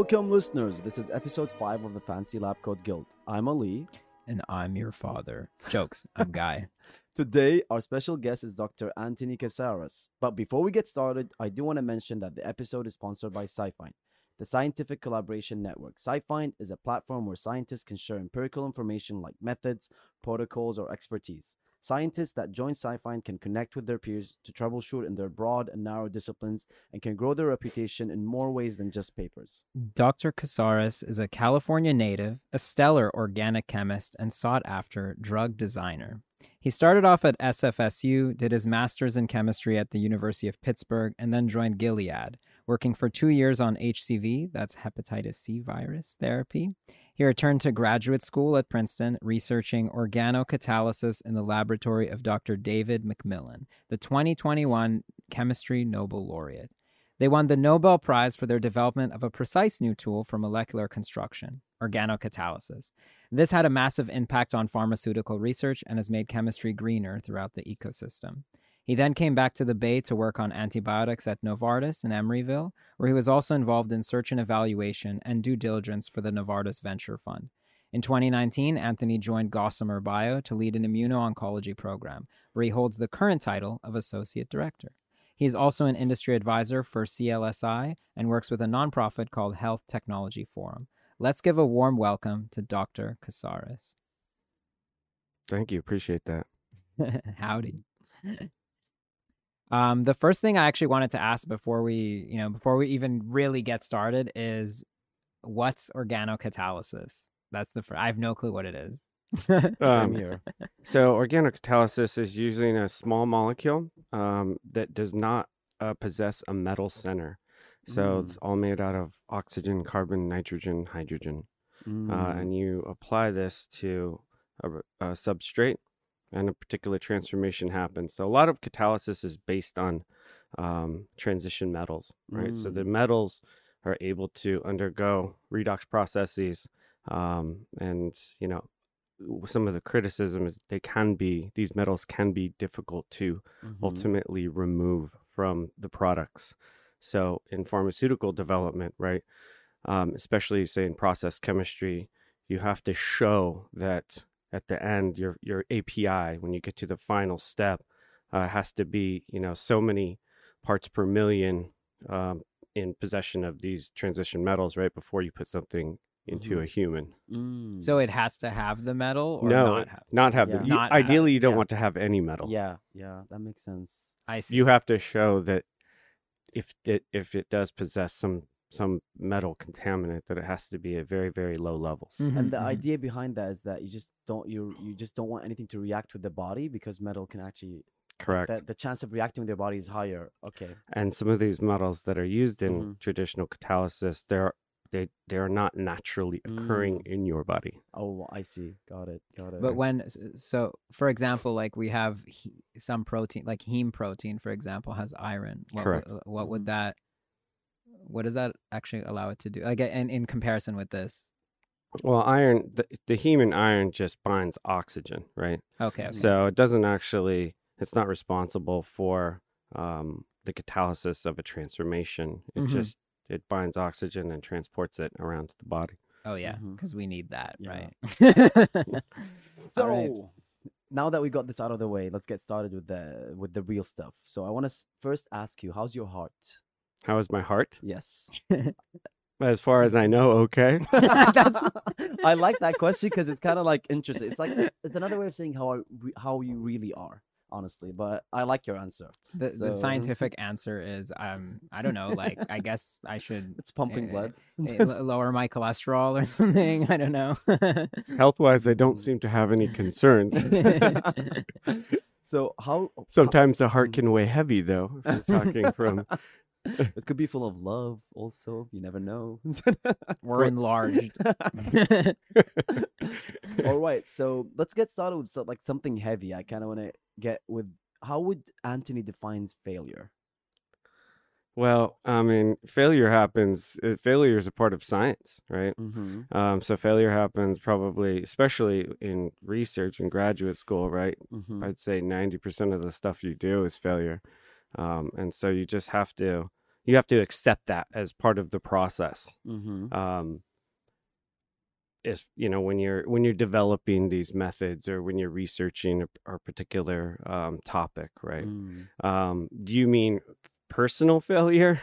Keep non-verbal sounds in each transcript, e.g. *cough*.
Welcome, listeners. This is episode 5 of the Fancy Lab Coat Guild. I'm Ali. And I'm your father. Jokes. I'm Guy. *laughs* Today, our special guest is Dr. Anthony Casarez. But before we get started, I do want to mention that the episode is sponsored by SciFind, the Scientific Collaboration Network. SciFind is a platform where scientists can share empirical information like methods, protocols, or expertise. Scientists that join SciFind can connect with their peers to troubleshoot in their broad and narrow disciplines and can grow their reputation in more ways than just papers. Dr. Casarez is a California native, a stellar organic chemist, and sought after drug designer. He started off at SFSU, did his master's in chemistry at the University of Pittsburgh, and then joined Gilead, working for two years on HCV, that's hepatitis C virus therapy. He returned to graduate school at Princeton, researching organocatalysis in the laboratory of Dr. David MacMillan, the 2021 Chemistry Nobel laureate. They won the Nobel Prize for their development of a precise new tool for molecular construction, organocatalysis. This had a massive impact on pharmaceutical research and has made chemistry greener throughout the ecosystem. He then came back to the Bay to work on antibiotics at Novartis in Emeryville, where he was also involved in search and evaluation and due diligence for the Novartis Venture Fund. In 2019, Anthony joined Gossamer Bio to lead an immuno-oncology program, where he holds the current title of Associate Director. He is also an industry advisor for CLSI and works with a nonprofit called Health Technology Forum. Let's give a warm welcome to Dr. Casarez. Thank you. Appreciate that. *laughs* Howdy. Um, the first thing I actually wanted to ask before we, you know, before we even really get started is what's organocatalysis? That's the first, I have no clue what it is. *laughs* Um, here. so organocatalysis is using a small molecule um, that does not uh, possess a metal center. So it's all made out of oxygen, carbon, nitrogen, hydrogen. Uh, Mm. and you apply this to a substrate and a particular transformation happens. So a lot of catalysis is based on um, transition metals, right? So the Mm. metals are able to undergo redox processes um, and, you know, some of the criticism is they can be these metals can be difficult to Mhm. ultimately remove from the products. So in pharmaceutical development, right, um, especially say in process chemistry, you have to show that at the end your your API when you get to the final step uh, has to be you know so many parts per million um, in possession of these transition metals right before you put something into Mhm. a human. Mm. so it has to have the metal or no, not have? not have Yeah. the. You, Not have- ideally, you don't yeah. want to have any metal. yeah, yeah, that makes sense. I see. you have to show that if it if it does possess some some metal contaminant that it has to be at very very low levels Mhm, and the mhm. idea behind that is that you just don't you you just don't want anything to react with the body because metal can actually correct the, the chance of reacting with your body is higher okay and some of these metals that are used in Mhm. traditional catalysis they're they they are not naturally occurring Mm. in your body oh i see got it got it But when, so for example, like we have he, some protein, like heme protein, for example, has iron. What, Correct. What, what would that, what does that actually allow it to do? Like, in, in comparison with this? well iron the, the heme in iron just binds oxygen right Okay. okay. so it doesn't actually it's not responsible for um, the catalysis of a transformation it Mhm. just it binds oxygen and transports it around to the body oh, yeah. Because we need that, Yeah. right? *laughs* so All right. now that we got this out of the way let's get started with the with the real stuff so i want to first ask you how's your heart how is my heart yes as far as i know okay *laughs* That's, *laughs* I like that question because it's kind of like interesting. It's like it's another way of saying how I re- how you really are, honestly. But I like your answer. The, So- the scientific answer is, um, I don't know, like, I guess I should *laughs* It's pumping eh, blood. l- lower my cholesterol or something. I don't know. health wise i don't seem to have any concerns so how sometimes the heart can weigh heavy though if you're talking from *laughs* it could be full of love. Also, you never know. *laughs* We're enlarged. *laughs* All right, so let's get started with so, like something heavy. I kind of want to get with how would Anthony defines failure? well i mean failure happens uh, failure is a part of science right Mm-hmm. um, so failure happens probably especially in research and graduate school right Mm-hmm. I'd say 90% of the stuff you do is failure. Um, and so you just have to you have to accept that as part of the process Mm-hmm. um if you know when you're when you're developing these methods or when you're researching a, a particular um topic right Mm. um do you mean personal *laughs* failure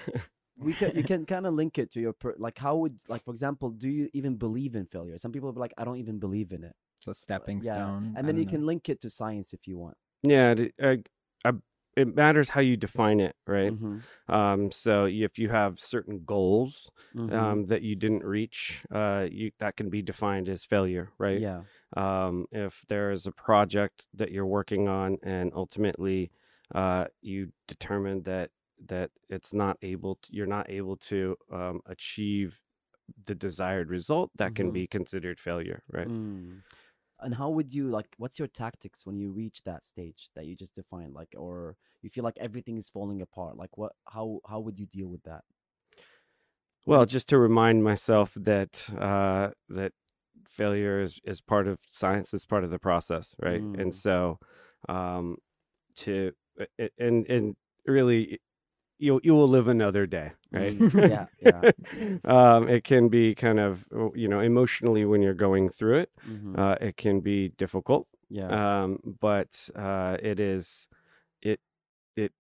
we can you *laughs* can kind of link it to your per- like how would like for example do you even believe in failure some people will be like i don't even believe in it It's a stepping yeah stone. I and then you know. can link it to science if you want yeah I, I, it matters how you define it right Mhm, um so if you have certain goals mhm. um that you didn't reach uh you that can be defined as failure right yeah um, if there is a project that you're working on and ultimately uh, you determine that that it's not able to, you're not able to um, achieve the desired result that can Mhm. be considered failure right Mm. And how would you like? What's your tactics when you reach that stage that you just defined? Like, or you feel like everything is falling apart? Like, what? How? How would you deal with that? well just to remind myself that uh, that failure is, is part of science it's part of the process right Mm. and so um, to and and really you you will live another day right Mm, *laughs* yeah, yeah. Um, it can be kind of uh, you know emotionally when you're going through it Mhm, uh, it can be difficult yeah. um, but uh, it is it it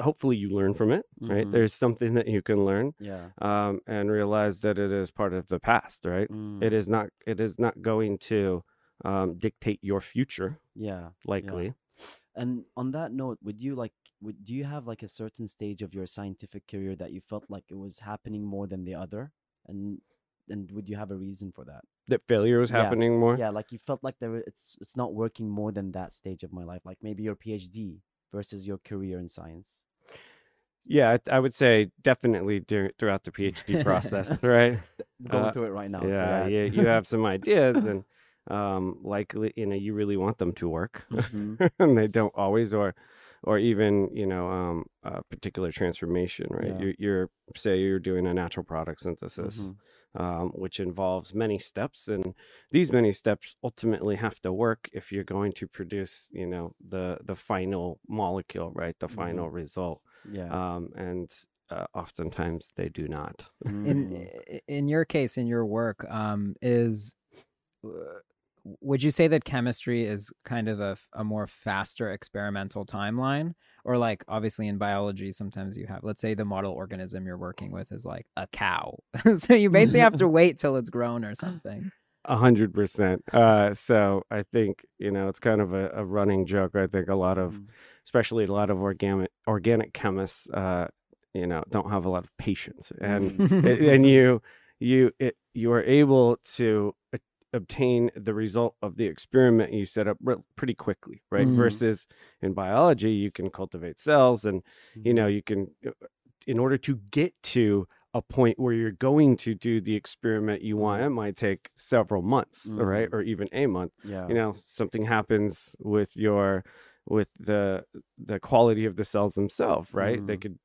hopefully you learn from it right Mhm. there's something that you can learn yeah. um, and realize that it is part of the past right Mm, it is not it is not going to um, dictate your future yeah. likely And on that note, would you like? Would do you have like a certain stage of your scientific career that you felt like it was happening more than the other? And and would you have a reason for that? that failure was Yeah, happening more Yeah, like you felt like there were, it's it's not working more than that stage of my life. Like maybe your PhD versus your career in science. yeah I, I would say definitely during, throughout the phd process *laughs* right Going Uh, through it right now. so yeah, you, you have some ideas and um likely you know you really want them to work Mhm. *laughs* and they don't always or or even you know um a particular transformation right Yeah. you're, you're say you're doing a natural product synthesis Mhm. um, which involves many steps and these many steps ultimately have to work if you're going to produce you know the the final molecule right the Mhm. final result Yeah. um and uh, oftentimes they do not in Mhm. in your case in your work um is uh, would you say that chemistry is kind of a, a more faster experimental timeline or like obviously in biology sometimes you have let's say the model organism you're working with is like a cow *laughs* so you basically have to *laughs* wait till it's grown or something A hundred percent. Uh, so I think you know it's kind of a, a running joke. I think a lot of, Mhm. especially a lot of organic organic chemists, uh, you know, don't have a lot of patience, and *laughs* and you you it, you are able to a- obtain the result of the experiment you set up re- pretty quickly, right? Mm. Versus in biology, you can cultivate cells, and you Mhm. know you can, uh, in order to get to a point where you're going to do the experiment you want, Mhm. it might take several months, right, Mhm. or even a month. Yeah. You know, something happens with your with the the quality of the cells themselves, right? They Mhm. could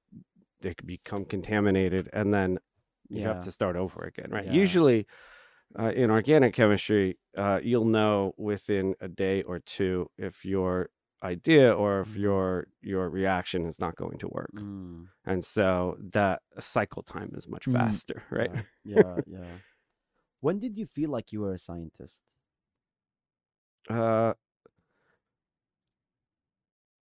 they could become contaminated, and then you have to start over again, right? Yeah. Usually, uh, in organic chemistry, uh, you'll know within a day or two if your idea or if Mhm. your your reaction is not going to work, Mm, and so that cycle time is much Mm. faster, *laughs* right? Yeah. Yeah. yeah. When did you feel like you were a scientist? Uh,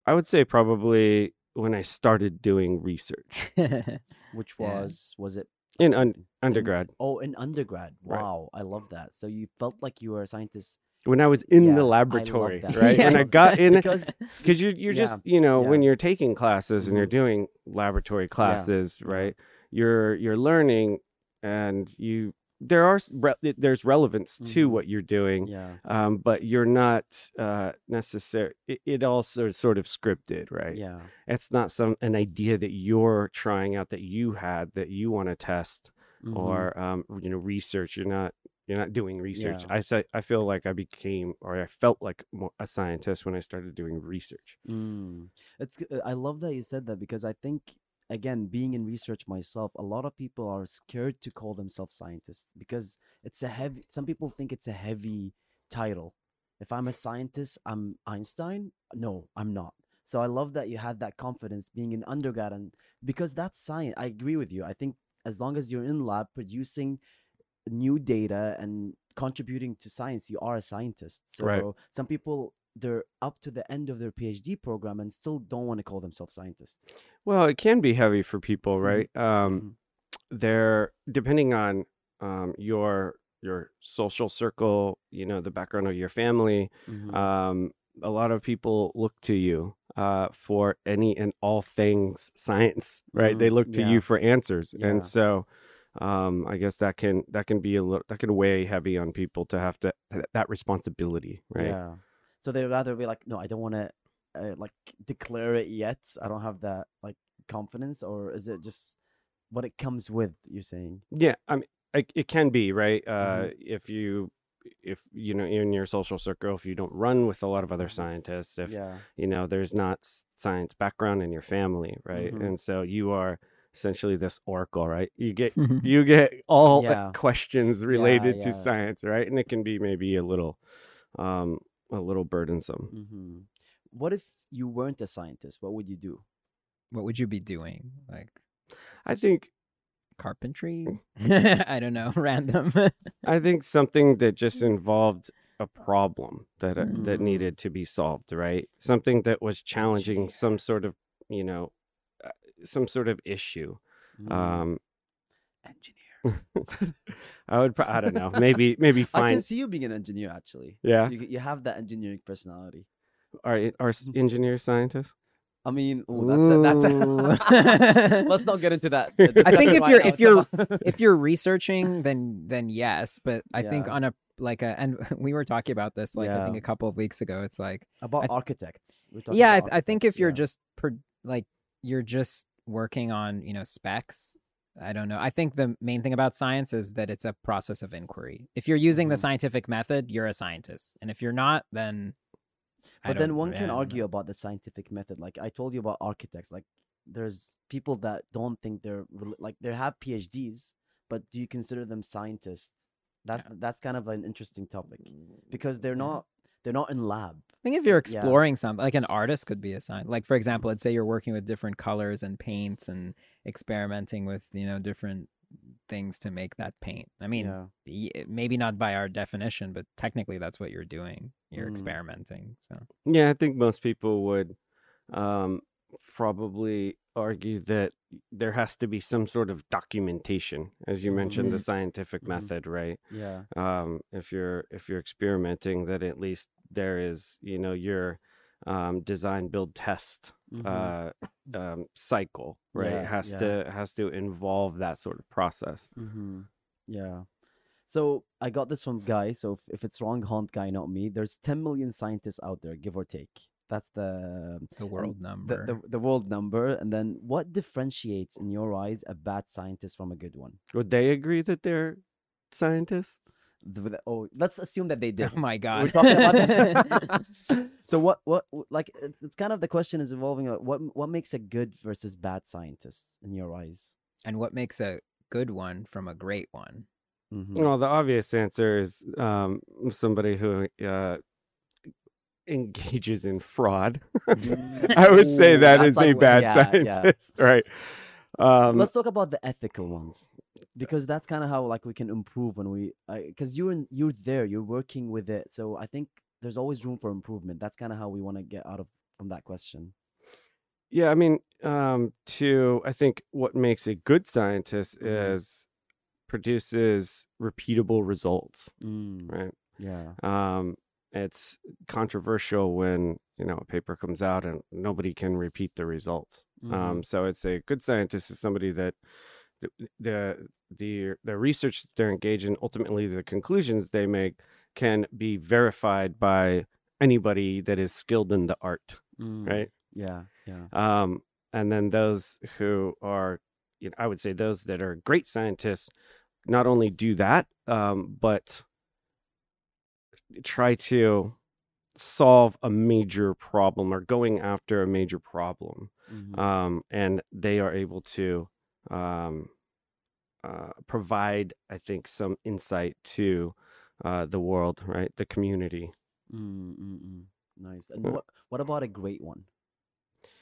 I would say probably when I started doing research *laughs* Which Yeah. was was it in un- in- undergrad. Oh, in undergrad. Right. Wow, I love that. So you felt like you were a scientist. When I was in Yeah, the laboratory, right? When I got in, *laughs* because you're you're just Yeah, you know when you're taking classes and you're Mhm. doing laboratory classes yeah. right you're you're learning and you there are re- there's relevance to Mhm. what you're doing yeah, um but you're not uh necessary it, it also is sort of scripted right? Yeah, it's not some an idea that you're trying out that you had that you want to test mhm, or um you know research. You're not you're not doing research. Yeah. i say i feel like i became or i felt like a scientist when i started doing research. Mm. It's i love that you said that because I think again, being in research myself, a lot of people are scared to call themselves scientists because it's a heavy. Some people think it's a heavy title. If I'm a scientist, I'm Einstein. No, I'm not. So I love that you had that confidence being in undergrad, and because that's science. I agree with you. I think as long as you're in lab producing new data and contributing to science, you are a scientist. So Right. some people they're up to the end of their PhD program and still don't want to call themselves scientists. Well, it can be heavy for people, Mhm. right? Um, they're depending on um, your your social circle, you know, the background of your family. Mhm. Um, a lot of people look to you uh, for any and all things science, right? They Mhm. look to Yeah. you for answers, Yeah. and so um, I guess that can that can be a little that can weigh heavy on people to have to that responsibility, right? Yeah. So they'd rather be like, no, I don't want to uh, like declare it yet. I don't have that like confidence, or is it just what it comes with? You're saying. Yeah, I mean, it, it can be right. Uh, Mm-hmm. If you, if you know, in your social circle, if you don't run with a lot of other Mhm. scientists, if yeah. you know, there's not science background in your family, right, Mhm. and so you are essentially this oracle, right? You get *laughs* you get all the Yeah. questions related to yeah. science, right, and it can be maybe a little, um, a little burdensome. hmm What if you weren't a scientist? What would you do? what would you be doing? Like I think carpentry? *laughs* I don't know. *laughs* Random. *laughs* I think something that just involved a problem that uh, that Mm. needed to be solved, right? Something that was challenging Engineer. some sort of, you know, uh, some sort of issue. Mm, Um, engineer. *laughs* I would, pro- I don't know, maybe maybe fine. I can see you being an engineer. Actually, yeah. you you have that engineering personality. Are are s- mm-hmm. engineers scientists? I mean, ooh, that's a, that's a *laughs* let's not get into that. *laughs* I think if you're if you're if you're researching, then then yes. But I think on a like a and we were talking about this like I think a couple of weeks ago. It's like about I th- architects. We're yeah, I, about th- I think if you're yeah. just per, like you're just working on you know specs. I don't know. I think the main thing about science is that it's a process of inquiry. If you're using the Mhm. scientific method, you're a scientist, and if you're not, then But then one can don't know. argue about the scientific method. Like I told you about architects. Like there's people that don't think they're rel- like they have PhDs, but do you consider them scientists? That's that's kind of an interesting topic because they're not they're not in lab. I think if you're Yeah. exploring something, like an artist could be a sign. Like for example, let's say you're working with different colors and paints and experimenting with you know different things to make that paint. I mean, yeah. maybe not by our definition, but technically that's what you're doing. You're Mm. experimenting. So Yeah, I think most people would um, probably argue that there has to be some sort of documentation, as you mentioned, the Mhm. scientific Mhm. method, right? Yeah. um, if you're if you're experimenting, that at least there is you know your um, design, build, test Mhm. uh, *laughs* um, cycle, right? Yeah, has yeah. to has to involve that sort of process. Mm-hmm. Yeah. So I got this from Guy. So if, if it's wrong, haunt Guy, not me. There's 10 million scientists out there, give or take. That's the the world the, number. the the world number. And then what differentiates, in your eyes, a bad scientist from a good one? Would they agree that they're scientists? The- the- oh, let's assume that they did. *laughs* oh my god. We're talking about that. *laughs* *laughs* so what what like it's kind of the question is evolving. Like, what what makes a good versus bad scientist in your eyes? and what makes a good one from a great one? Mhm. Well, the obvious answer is um, somebody who uh, engages in fraud. I would say that that's is a bad yeah, yeah. scientist, right? Um, Let's talk about the ethical ones because that's kind of how like we can improve when we because you're in, you're there, you're working with it. So I think there's always room for improvement. That's kind of how we want to get out of from that question. Yeah, I mean, um, to I think what makes a good scientist Mhm. is produces repeatable results, Mm, right? yeah. Um, it's controversial when you know a paper comes out and nobody can repeat the results. Mhm. Um, so it's a good scientist is somebody that the the the, the research they're engaged in, ultimately the conclusions they make, can be verified by anybody that is skilled in the art, Mm, right? Yeah. Yeah. um, and then those who are you know i would say those that are great scientists not only do that um, but try to solve a major problem or going after a major problem Mhm. um, and they are able to um, uh, provide i think some insight to uh, the world right the community Mm, mm, mm. Nice. And what what about a great one?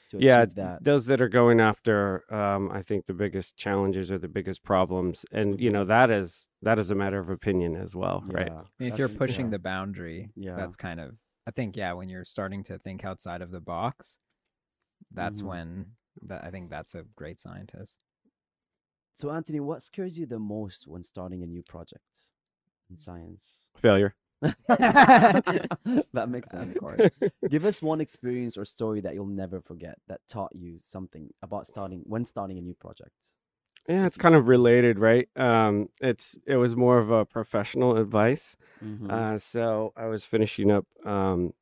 to yeah that. those that are going after um, i think the biggest challenges or the biggest problems and you know Mhm. that is that is a matter of opinion as well right Yeah, I mean, if you're pushing yeah. the boundary, Yeah. that's kind of I think yeah, when you're starting to think outside of the box, that's Mhm. when that I think that's a great scientist. So, Anthony, what scares you the most when starting a new project in science? failure *laughs* *laughs* that makes sense. Of course. Give us one experience or story that you'll never forget that taught you something about starting when starting a new project. yeah it's kind of related right um, it's it was more of a professional advice Mhm. Uh, so I was finishing up um,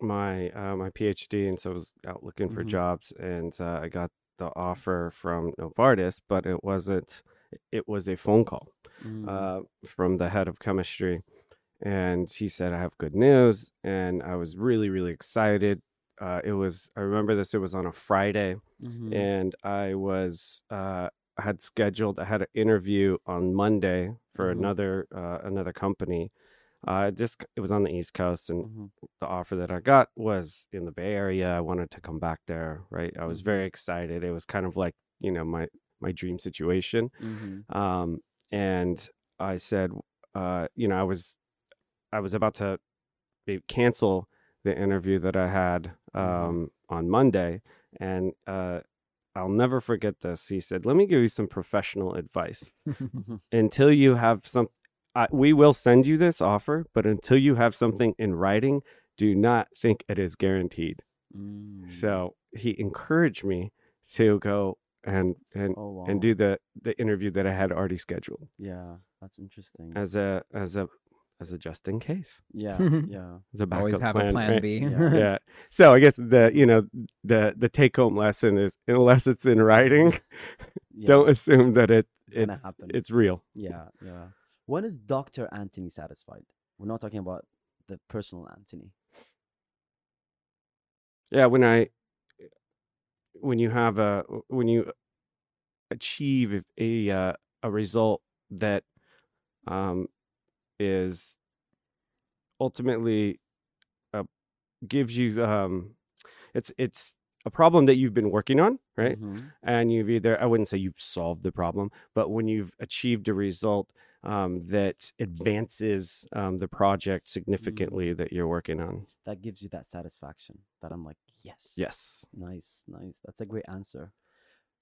my uh, my PhD, and so I was out looking for Mhm. jobs, and uh, I got the offer from Novartis, but it wasn't. It was a phone call Mm. uh, from the head of chemistry, and he said, "I have good news," and I was really really excited. Uh, it was. I remember this. It was on a Friday, Mhm. and I was uh, I had scheduled. I had an interview on Monday for Mhm. another uh, another company. Uh, just it was on the East Coast, and Mhm. the offer that I got was in the Bay Area. I wanted to come back there. Right, I was Mhm. very excited. It was kind of like you know my my dream situation. Mhm. Um, and I said, uh, you know, I was I was about to cancel the interview that I had Mhm. um, on Monday, and uh, I'll never forget this. He said, "Let me give you some professional advice. *laughs* Until you have some, I, we will send you this offer, but until you have something in writing, do not think it is guaranteed." Mm. So he encouraged me to go and and oh, wow. and do the the interview that I had already scheduled Yeah, that's interesting. as a as a as a just in case yeah, *laughs* yeah. as a backup Always have plan, a plan right? B. Yeah. *laughs* yeah so i guess the you know the the take home lesson is unless it's in writing *laughs* yeah. don't assume that it It's gonna it's happen. it's real Yeah, yeah. When is Dr. Anthony satisfied? We're not talking about the personal Anthony. yeah when i when you have a when you achieve a uh, a result that um is ultimately uh, gives you um it's it's a problem that you've been working on right Mhm. and you've either i wouldn't say you've solved the problem but when you've achieved a result um, that advances um, the project significantly that you're working on That gives you that satisfaction that I'm like, yes. yes Nice, nice. That's a great answer.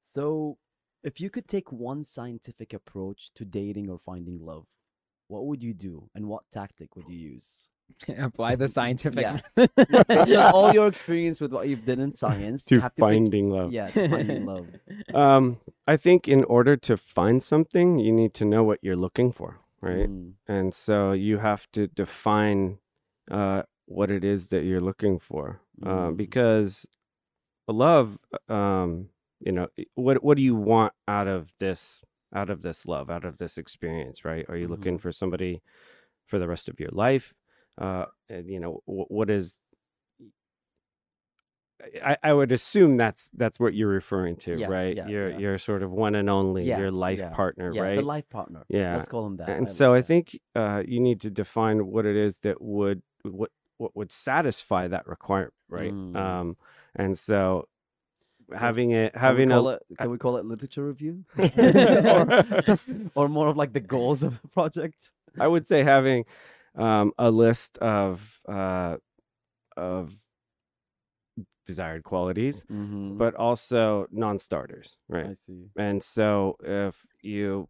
So, if you could take one scientific approach to dating or finding love, what would you do and what tactic would you use? *laughs* Apply the scientific. *laughs* Yeah. All your experience with what you've done in science to you have to pick- finding love yeah, finding love. *laughs* um, i think in order to find something you need to know what you're looking for right Mm, and so you have to define uh, what it is that you're looking for uh, Mm. because love um, you know what what do you want out of this out of this love out of this experience right are you Mhm. looking for somebody for the rest of your life uh, you know what is I, I would assume that's that's what you're referring to, Yeah, right? yeah, you're yeah. you're sort of one and only, your life partner, yeah, right? the life partner. Yeah. let's call him that. and I so like I think uh, you need to define what it is that would what what would satisfy that requirement, right? Mm. Um, and so, So, having it having call a it, can we call it literature review, *laughs* *laughs* or, *laughs* or more of like the goals of the project? I would say having um, a list of uh, of desired qualities, Mm-hmm. but also non-starters, right? I see. And so if you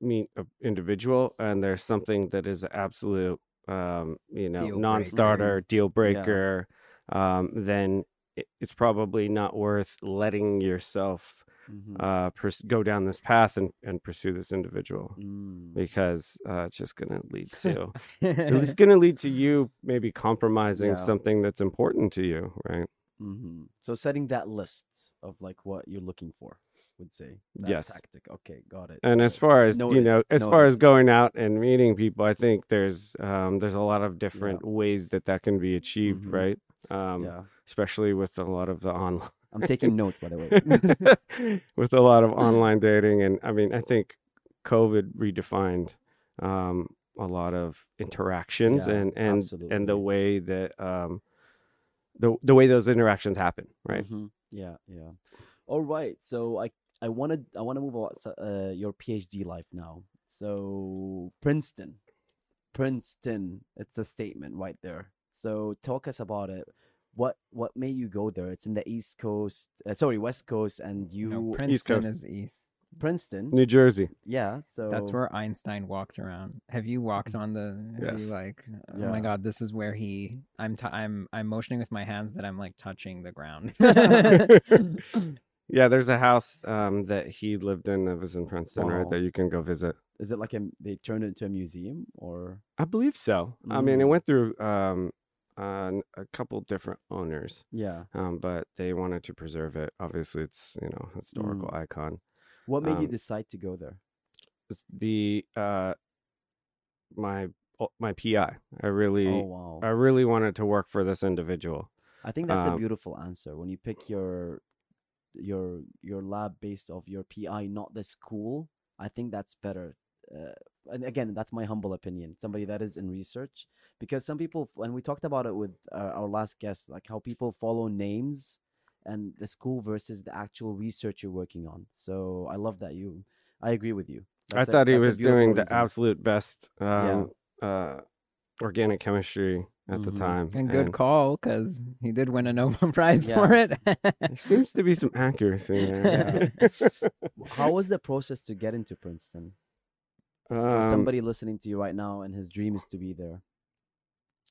meet an individual and there's something that is an absolute, um, you know, Deal non-starter, deal breaker, um, then it's probably not worth letting yourself Mhm. uh, pers- go down this path and, and pursue this individual Mm. because uh, it's just going to lead to it's going to lead to you maybe compromising Yeah. something that's important to you, right? Mhm. So setting that list of like what you're looking for, would say. That Yes. Tactic. Okay, got it. And as far as you know, as far as going out and meeting people, I think there's um, there's a lot of different ways that that can be achieved, Mhm. right? Um, yeah, Especially with a lot of the online, I'm taking notes by the way. *laughs* with a lot of online dating, and I mean, I think COVID redefined um, a lot of interactions Yeah, and and and the way that um, the the way those interactions happen, right? Mhm. Yeah, yeah. All right. So I I wanted I want to move on uh, your PhD life now. So Princeton, Princeton. It's a statement right there. So talk us about it. What what made you go there? It's in the East Coast. Uh, sorry, West Coast, and you No, Princeton Coast. is east. Princeton. New Jersey. Yeah. So That's where Einstein walked around. Have you walked on the? Have you Yes. like, oh Yeah. my God, this is where he. I'm. T- I'm. I'm motioning with my hands that I'm like touching the ground. *laughs* *laughs* yeah, there's a house um, that he lived in that was in Princeton, right? Wow. That you can go visit. Is it like a they turned it into a museum or? I believe so. I mean, it Mm. went through um, uh, a couple different owners, Yeah. um, but they wanted to preserve it. Obviously, it's you know historical icon. What made you Um, decide to go there? The uh, my oh, my PI. I really Oh wow. I really wanted to work for this individual. I think that's a Um, beautiful answer when you pick your your your lab based off your PI, not the school. I think that's better. Uh, and again, that's my humble opinion. Somebody that is in research, because some people, and we talked about it with uh, our last guest, like how people follow names and the school versus the actual research you're working on. So I love that you. I agree with you. I That's a- thought he was beautiful doing the absolute best Yeah. um, uh, organic chemistry at the Mhm. time. and good call, because he did win a Nobel *laughs* Prize Yeah. for it. There seems to be some accuracy there. *laughs* How was the process to get into Princeton? Um, somebody listening to you right now, and his dream is to be there.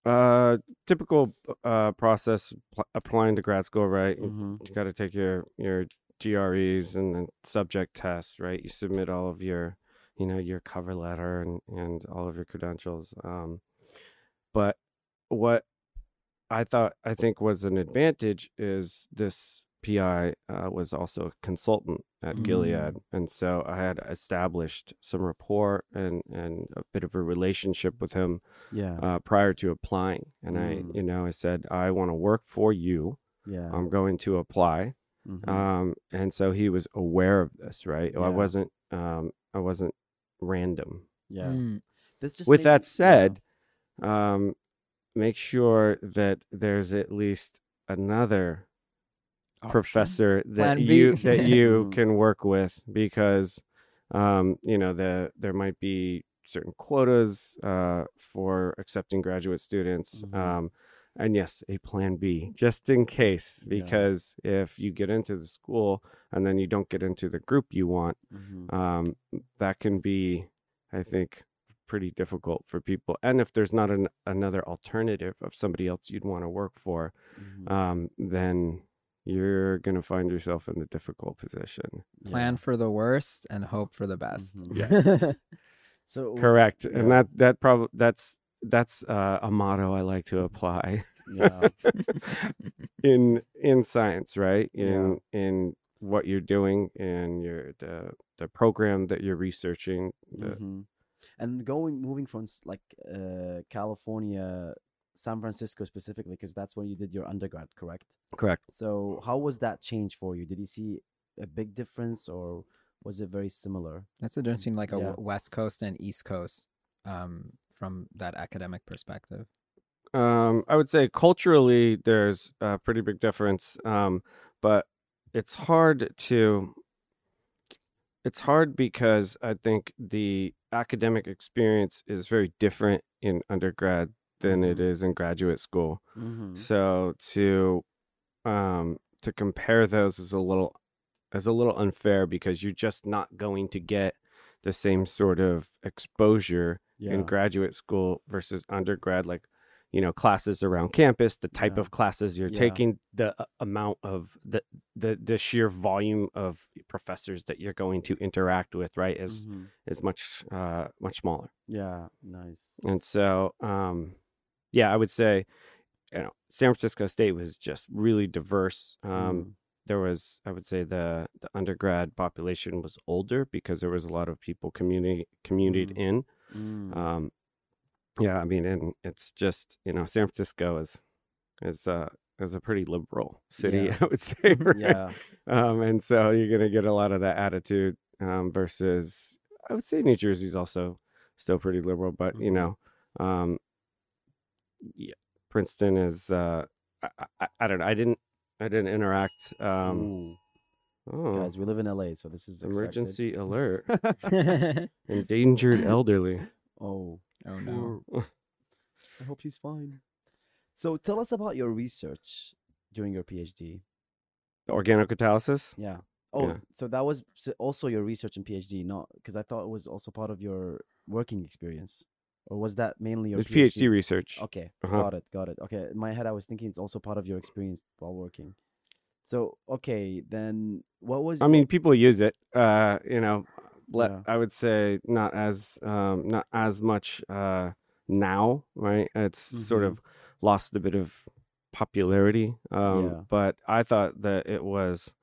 uh, typical uh, process pl- applying to grad school, right? You- Mm-hmm. You got to take your your GREs and then subject tests, right? You submit all of your, you know, your cover letter and and all of your credentials. Um, but what I thought I think was an advantage is this PI uh, was also a consultant at Gilead, and so I had established some rapport and and a bit of a relationship with him Yeah. uh, prior to applying. And I, Mm. you know, I said I want to work for you. yeah. I'm going to apply. mhm. Um, and so he was aware of this, right? I wasn't, um, I wasn't random. yeah. Mm. This just With made that me- said, um, make sure that there's at least another Option. Professor that you *laughs* that you Mhm. can work with because um, you know the there might be certain quotas uh, for accepting graduate students Mhm. um, and yes a plan b just in case Yeah. because if you get into the school and then you don't get into the group you want Mhm. um, that can be i think pretty difficult for people and if there's not an, another alternative of somebody else you'd want to work for Mhm. um, then you're going to find yourself in a difficult position. Yeah. Plan for the worst and hope for the best. Mhm. Yes. *laughs* so was- Correct. yeah, And that that probably that's that's uh, a motto I like to apply yeah. *laughs* *laughs* in in science, right? In Yeah. in what you're doing in your the the program that you're researching. The, Mhm. And going moving from like uh, California, San Francisco specifically, because that's where you did your undergrad, correct? Correct. So how was that change for you? Did you see a big difference, or was it very similar? That's the difference between like a Yeah. West Coast and East Coast um, from that academic perspective. Um, I would say culturally there's a pretty big difference, um, but it's hard to. It's hard because I think the academic experience is very different in undergrad than it is in graduate school. Mm-hmm. So to um, to compare those is a little is a little unfair because you're just not going to get the same sort of exposure Yeah. in graduate school versus undergrad like you know classes around campus the type Yeah. of classes you're Yeah. taking the uh, amount of the, the the sheer volume of professors that you're going to interact with right is Mhm. is much uh much smaller Yeah. Nice. and so um yeah i would say you know san francisco state was just really diverse um Mm. there was i would say the the undergrad population was older because there was a lot of people community communied Mm. in Mm. um yeah i mean and it's just you know san francisco is is uh is a pretty liberal city *laughs* Yeah. i would say right? yeah. um and so you're gonna get a lot of that attitude um versus i would say new jersey's also still pretty liberal but you Mhm. know um yeah princeton is uh I, I, I don't know i didn't I didn't interact. Um, oh, Guys, we live in LA, so this is emergency alert! *laughs* *laughs* Endangered elderly. oh, oh no. *laughs* I hope she's fine. So tell us about your research during your PhD. Organocatalysis. Yeah. Oh, Yeah. so that was also your research and PhD, not because I thought it was also part of your working experience, or was that mainly It your was PhD research. Okay, Uh-huh. got it, got it. Okay, in my head I was thinking it's also part of your experience while working. So okay, then what was? I mean, people use it. Uh, you know, let, Yeah. I would say not as um, not as much uh, now, right? It's sort Mhm. of lost a bit of popularity. Um, Yeah. But I thought that it was,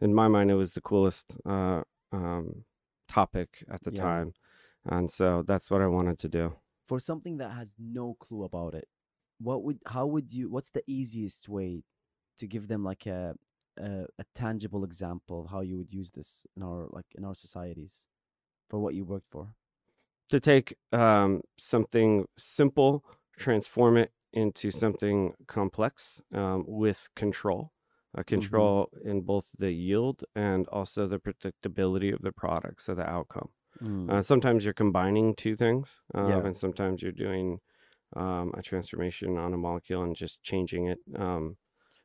in my mind, it was the coolest uh, um, topic at the Yeah. time, and so that's what I wanted to do. For something that has no clue about it, what would how would you? What's the easiest way to give them like a a, a tangible example of how you would use this in our like in our societies for what you worked for? to take um, something simple, transform it into something complex um, with control, uh, control in both the yield and also the predictability of the product, so the outcome. Mm, Uh, sometimes you're combining two things, um, Yeah. and sometimes you're doing um, a transformation on a molecule and just changing it um,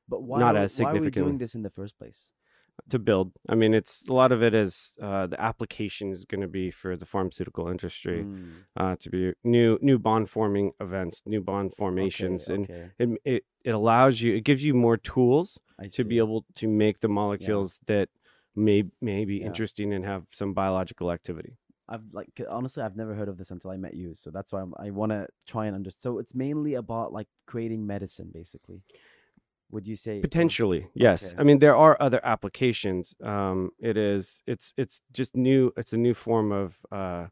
but why not are, as why are we doing this in the first place? to build. I mean, it's a lot of it is uh, the application is going to be for the pharmaceutical industry. Mm, uh, to be new new bond forming events, new bond formations, okay, and okay, it, it it allows you, it gives you more tools to be able to make the molecules that may may be Yeah. interesting and have some biological activity. I've like honestly, I've never heard of this until I met you, so that's why I'm, I want to try and understand. So it's mainly about like creating medicine, basically. Would you say Potentially, yes. Okay. I mean, there are other applications. Um, it is it's it's just new. It's a new form of uh,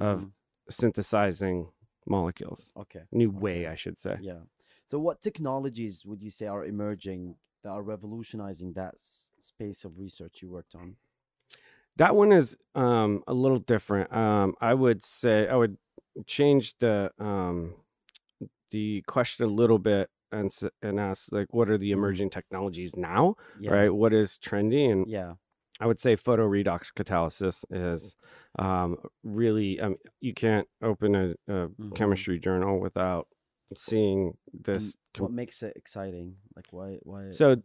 of Mhm, synthesizing molecules. Okay. New Okay. way, I should say. Yeah. So what technologies would you say are emerging that are revolutionizing that s- space of research you worked on? That one is um, a little different. Um, I would say I would change the um, the question a little bit and and ask like, what are the Mhm. emerging technologies now? Yeah. Right? What is trendy? And Yeah. I would say photoredox catalysis is um, really. Um, you can't open a, a Mhm. chemistry journal without seeing this. what makes it exciting? Like why? Why? so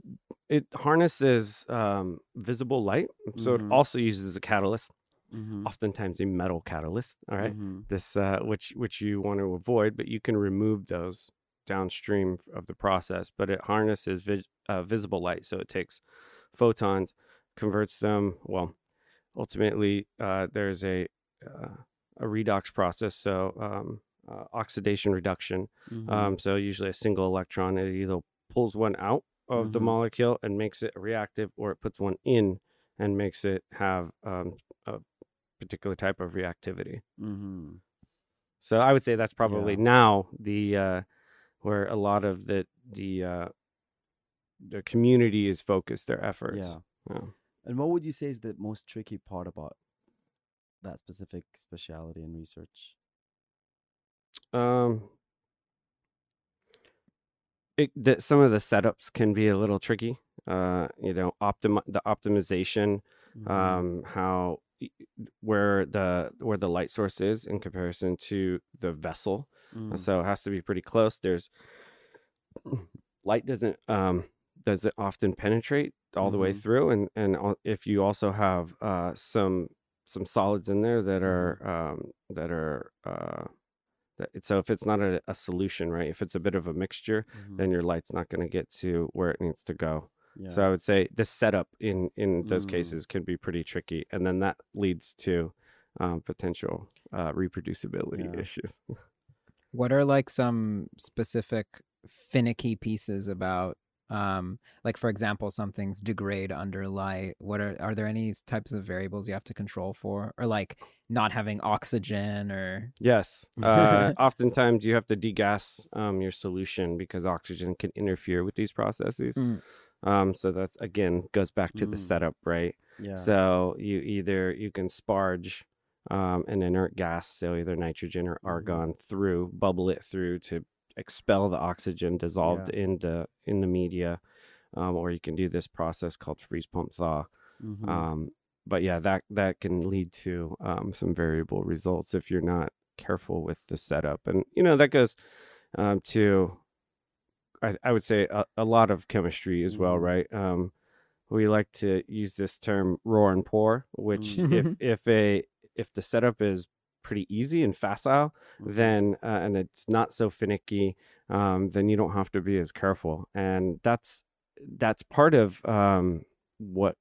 it harnesses um, visible light. So Mhm. it also uses a catalyst, Mhm, oftentimes a metal catalyst. All right. mhm, this uh, which which you want to avoid, but you can remove those downstream of the process. But it harnesses vis- uh, visible light, so it takes photons, converts them. Well, ultimately, uh, there's a uh, a redox process, so um, uh, oxidation reduction. mhm. Um, so usually a single electron, it either pulls one out of the Mhm. molecule and makes it reactive, or it puts one in and makes it have um, a particular type of reactivity. Mhm. So I would say that's probably Yeah. now the uh, where a lot of the the uh, the community is focused their efforts. Yeah. Yeah. And what would you say is the most tricky part about that specific specialty in research? Um, it, the, some of the setups can be a little tricky. Uh, you know, optimi- the optimization, Mhm, um, how where the where the light source is in comparison to the vessel. mm, so it has to be pretty close there's *clears throat* light doesn't um doesn't often penetrate all the way Mhm. through and and if you also have uh some some solids in there that are um that are uh that so if it's not a, a solution right if it's a bit of a mixture mhm, then your light's not going to get to where it needs to go yeah. so i would say the setup in in those Mm. cases can be pretty tricky and then that leads to um, potential uh, reproducibility Yeah. issues *laughs* What are like some specific finicky pieces about um like for example some things degrade under light what are are there any types of variables you have to control for or like not having oxygen or Yes. *laughs* Uh, oftentimes you have to degas um, your solution because oxygen can interfere with these processes. Mm. Um, so that's again goes back to the Mm. setup, right? yeah. So you either you can sparge um, an inert gas, so either nitrogen or Mm-hmm. argon, through bubble it through to expel the oxygen dissolved Yeah. in the in the media, um, or you can do this process called freeze pump thaw. Mhm. Um, but yeah, that that can lead to um, some variable results if you're not careful with the setup, and you know that goes um, to I, I would say a, a lot of chemistry as well, Mhm. right? Um, we like to use this term roar and pour, which Mm. if *laughs* if a if the setup is pretty easy and facile, Mhm. then uh, and it's not so finicky, um, then you don't have to be as careful, and that's that's part of um, what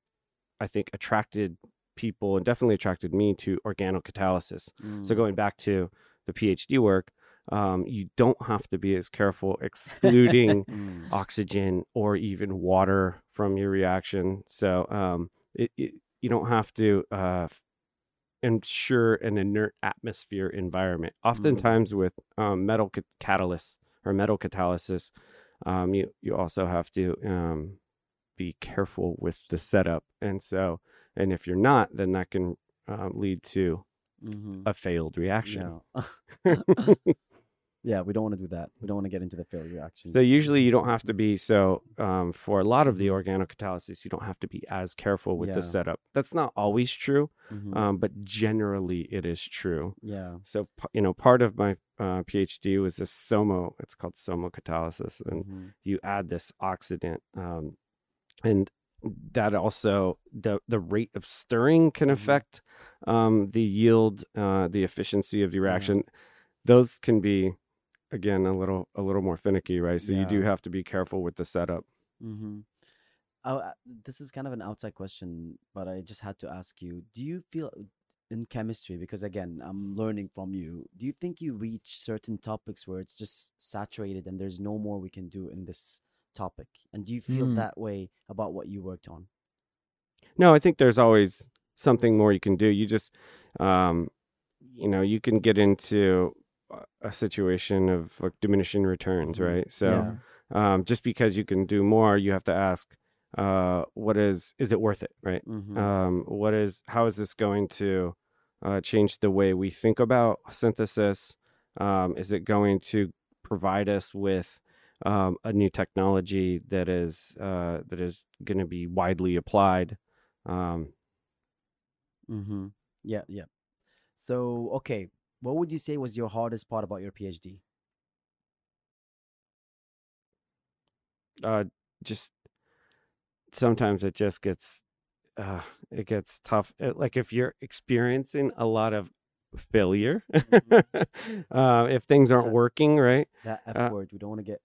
I think attracted people and definitely attracted me to organocatalysis. So Mm. going back to the PhD work, um, you don't have to be as careful excluding *laughs* Mm. oxygen or even water from your reaction. So um, it, it, you don't have to uh, ensure an inert atmosphere environment. Oftentimes with um, metal ca- catalysts or metal catalysis, um, you you also have to um, be careful with the setup. And so, and if you're not, then that can um, lead to Mhm. a failed reaction. *laughs* *laughs* *laughs* yeah, we don't want to do that. We don't want to get into the failure reactions. So usually you don't have to be so um, for a lot of the organocatalysis, you don't have to be as careful with Yeah. the setup. That's not always true, Mhm. um, but generally it is true. yeah. So you know, part of my uh, PhD was this SOMO. It's called SOMO catalysis, and Mhm. you add this oxidant, um, and that also the the rate of stirring can Mhm. affect um, the yield, uh, the efficiency of the Yeah. reaction. Those can be again a little a little more finicky, right? So you do have to be careful with the setup. Mm-hmm. Oh, uh, this is kind of an outside question, but I just had to ask you: Do you feel in chemistry? Because again, I'm learning from you. Do you think you reach certain topics where it's just saturated and there's no more we can do in this topic? And do you feel Hmm. that way about what you worked on? No, I think there's always something more you can do. You just, um, you know, you can get into a- situation of like diminishing returns, Mhm. right? So, Yeah. um, just because you can do more, you have to ask, uh, what is is it worth it, right? Mm-hmm. Um, what is how is this going to uh, change the way we think about synthesis? Um, is it going to provide us with um, a new technology that is uh, that is going to be widely applied? Um, mm-hmm. Yeah, yeah. So, okay, what would you say was your hardest part about your PhD? uh, just sometimes it just gets uh, it gets tough. It- like if you're experiencing a lot of failure, *laughs* uh, if things aren't Yeah. working right, That F Uh, word, we don't want to get.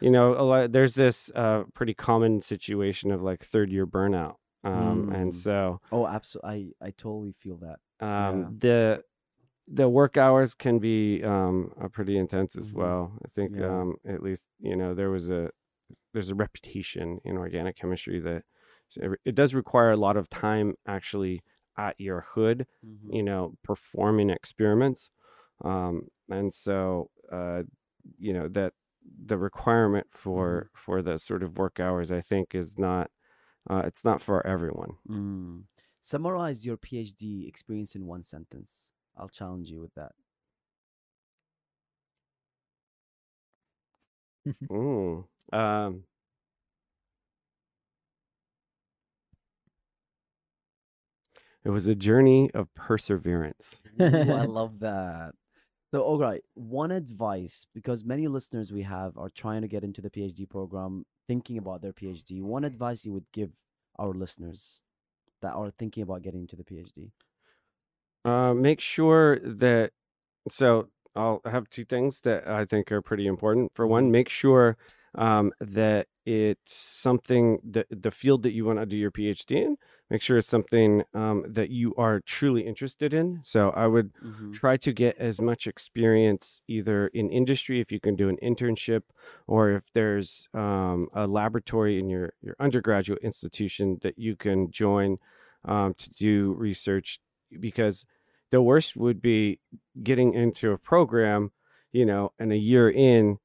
you *laughs* know, a lot, there's this uh, pretty common situation of like third year burnout, um, and Mm. so oh, absolutely. I I totally feel that. um, Yeah. the the work hours can be um, pretty intense as Mhm. well. I think Yeah. um, at least you know there was a there's a reputation in organic chemistry that it- does require a lot of time actually at your hood, Mhm. you know, performing experiments, um, and so uh, you know that the requirement for for the sort of work hours I think is not uh, it's not for everyone. Mm. Summarize your PhD experience in one sentence. I'll challenge you with that. Mm. Um, it was a journey of perseverance. Ooh, I *laughs* love that. So, all right, one advice because many listeners we have are trying to get into the PhD program, thinking about their PhD. One advice you would give our listeners that are thinking about getting into the PhD. Uh, make sure that so I'll have two things that I think are pretty important. For one, Mhm. make sure um, that it's something that the field that you want to do your PhD in. Make sure it's something um, that you are truly interested in. So I would Mm-hmm. try to get as much experience either in industry if you can do an internship or if there's um, a laboratory in your, your undergraduate institution that you can join um, to do research because the worst would be getting into a program you know and a year in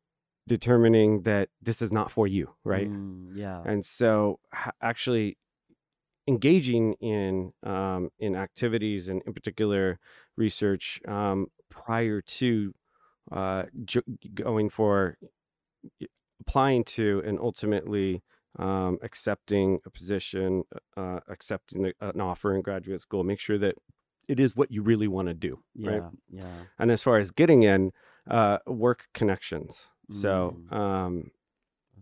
determining that this is not for you right Mm, yeah. and so actually engaging in um, in activities and in particular research um, prior to uh, going for applying to and ultimately um, accepting a position, uh, accepting an offer in graduate school. Make sure that it is what you really want to do, Yeah, right? yeah. And as far as getting in, uh, work connections. So, Mm. um,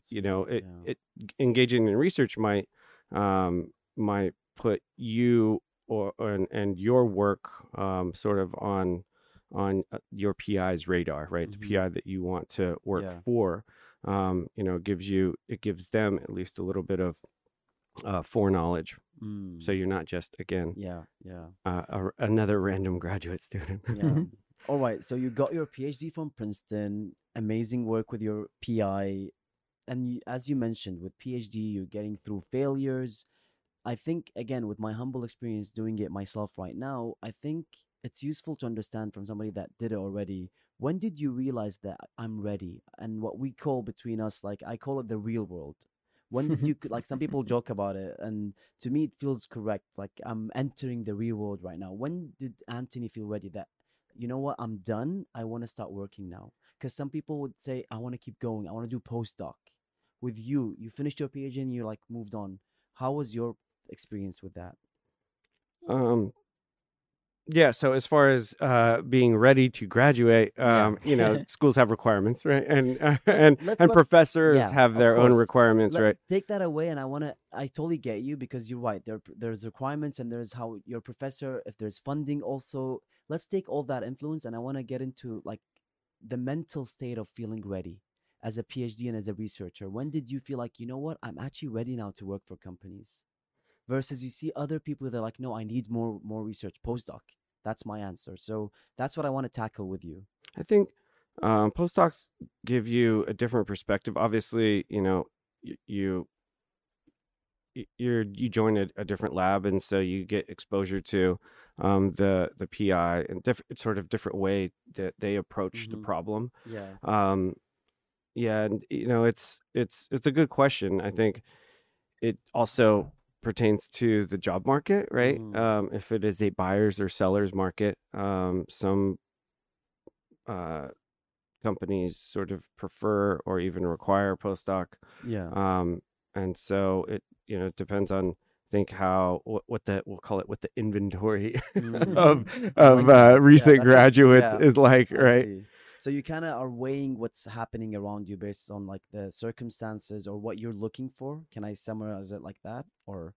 you know, it, yeah. it engaging in research might um, might put you or, or and, and your work um, sort of on on uh, your PI's radar, right? Mhm. The PI that you want to work Yeah. for, um, you know, gives you it gives them at least a little bit of uh, foreknowledge, Mm. so you're not just again yeah, yeah, uh, a, another random graduate student. yeah. *laughs* All right. So you got your PhD from Princeton. Amazing work with your PI, and you, as you mentioned, with PhD, you're getting through failures. I think again, with my humble experience doing it myself right now, I think it's useful to understand from somebody that did it already. When did you realize that I'm ready? And what we call between us, like I call it the real world. When did you like? Some people *laughs* joke about it, and to me, it feels correct. Like I'm entering the real world right now. When did Anthony feel ready that you know what i'm done i want to start working now because some people would say i want to keep going i want to do postdoc with you you finished your phd and you like moved on how was your experience with that Um, yeah. So as far as uh, being ready to graduate, Yeah. um, you know, *laughs* schools have requirements, right? And uh, *laughs* and let's- and let's- professors yeah, have their own requirements, Let- right? take that away and i want to i totally get you because you're right there there's requirements and there's how your professor if there's funding also let's take all that influence and i want to get into like the mental state of feeling ready as a phd and as a researcher when did you feel like you know what i'm actually ready now to work for companies versus you see other people they're like no i need more more research postdoc that's my answer so that's what i want to tackle with you I think um, postdocs give you a different perspective. Obviously, you know, y- you you're you join a, a different lab, and so you get exposure to um, the the PI and different sort of different way that they approach the Mhm. problem. yeah Um, yeah, and you know, it's it's it's a good question. I think it also pertains to the job market, right? Mhm. Um, if it is a buyer's or seller's market, um, some uh, companies sort of prefer or even require postdoc, yeah um, and so it you know depends on think how what, what the we'll call it what the inventory *laughs* Mm. of of uh, yeah, recent a- graduates yeah, is like, right? So you kind of are weighing what's happening around you based on like the circumstances or what you're looking for. Can I summarize it like that? Or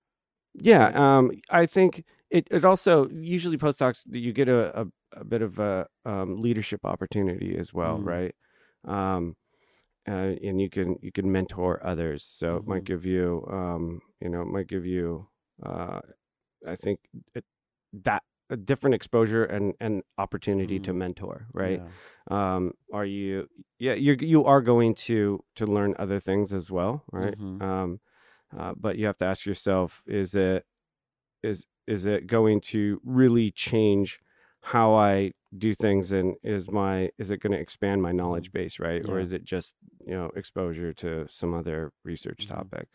Yeah, um, I think it, it also usually postdocs you get a, a, a bit of a um, leadership opportunity as well, Mm. right? Um, uh, and you can you can mentor others, so it might Mhm. give you um, you know it might give you uh, I think it, that a different exposure and and opportunity to Mm. mentor, right? yeah. Um, are you yeah you you are going to to learn other things as well, right? Mhm. Um, uh, but you have to ask yourself: is it is is it going to really change how I do things, and is my is it going to expand my knowledge base, right? Or Mm-hmm. Is it just you know exposure to some other research Mhm. topic?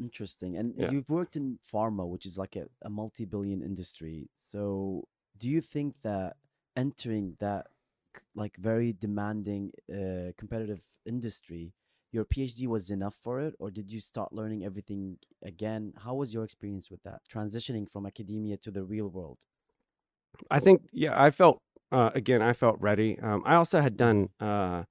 Interesting. And Yeah. you've worked in pharma, which is like a, a multi billion industry. So do you think that entering that like very demanding uh, competitive industry, your PhD was enough for it? Or did you start learning everything again? How was your experience with that? Transitioning from academia to the real world? I think yeah, I felt uh, again, I felt ready. Um, I also had done uh,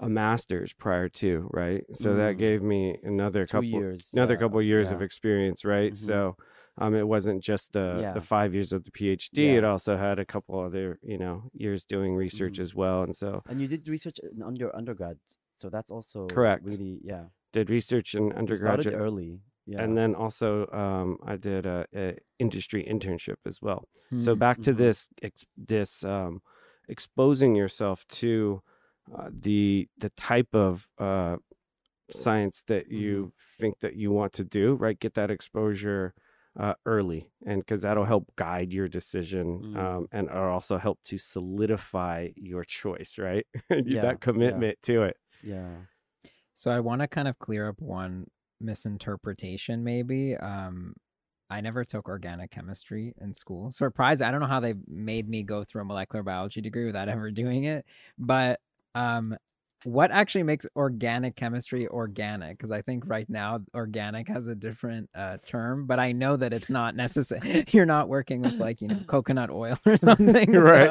a master's prior to, right? So that Mm. gave me another Two couple years. another uh, couple of- years yeah. of experience, right? Mhm. So um, it wasn't just the Yeah. the five years of the PhD. It also had a couple other you know years doing research Mhm. as well, and so And you did research in under undergrad. So that's also Correct. really, yeah. did research in You started undergraduate, early. Yeah. and then also um, I did a, a industry internship as well. So Mm. back to Mhm. this ex- this um, exposing yourself to uh, the the type of uh, science that Mm-hmm. you think that you want to do, right? Get that exposure uh, early, and because that'll help guide your decision, Mm. um, and also help to solidify your choice, right? *laughs* Yeah, yeah. that commitment to it. yeah. So I want to kind of clear up one misinterpretation, maybe. Um, I never took organic chemistry in school. Surprise! I don't know how they made me go through a molecular biology degree without ever doing it. But um, what actually makes organic chemistry organic? Because I think right now organic has a different uh, term, but I know that it's not necessary. *laughs* You're not working with like you know coconut oil or *laughs* something, *laughs* Right.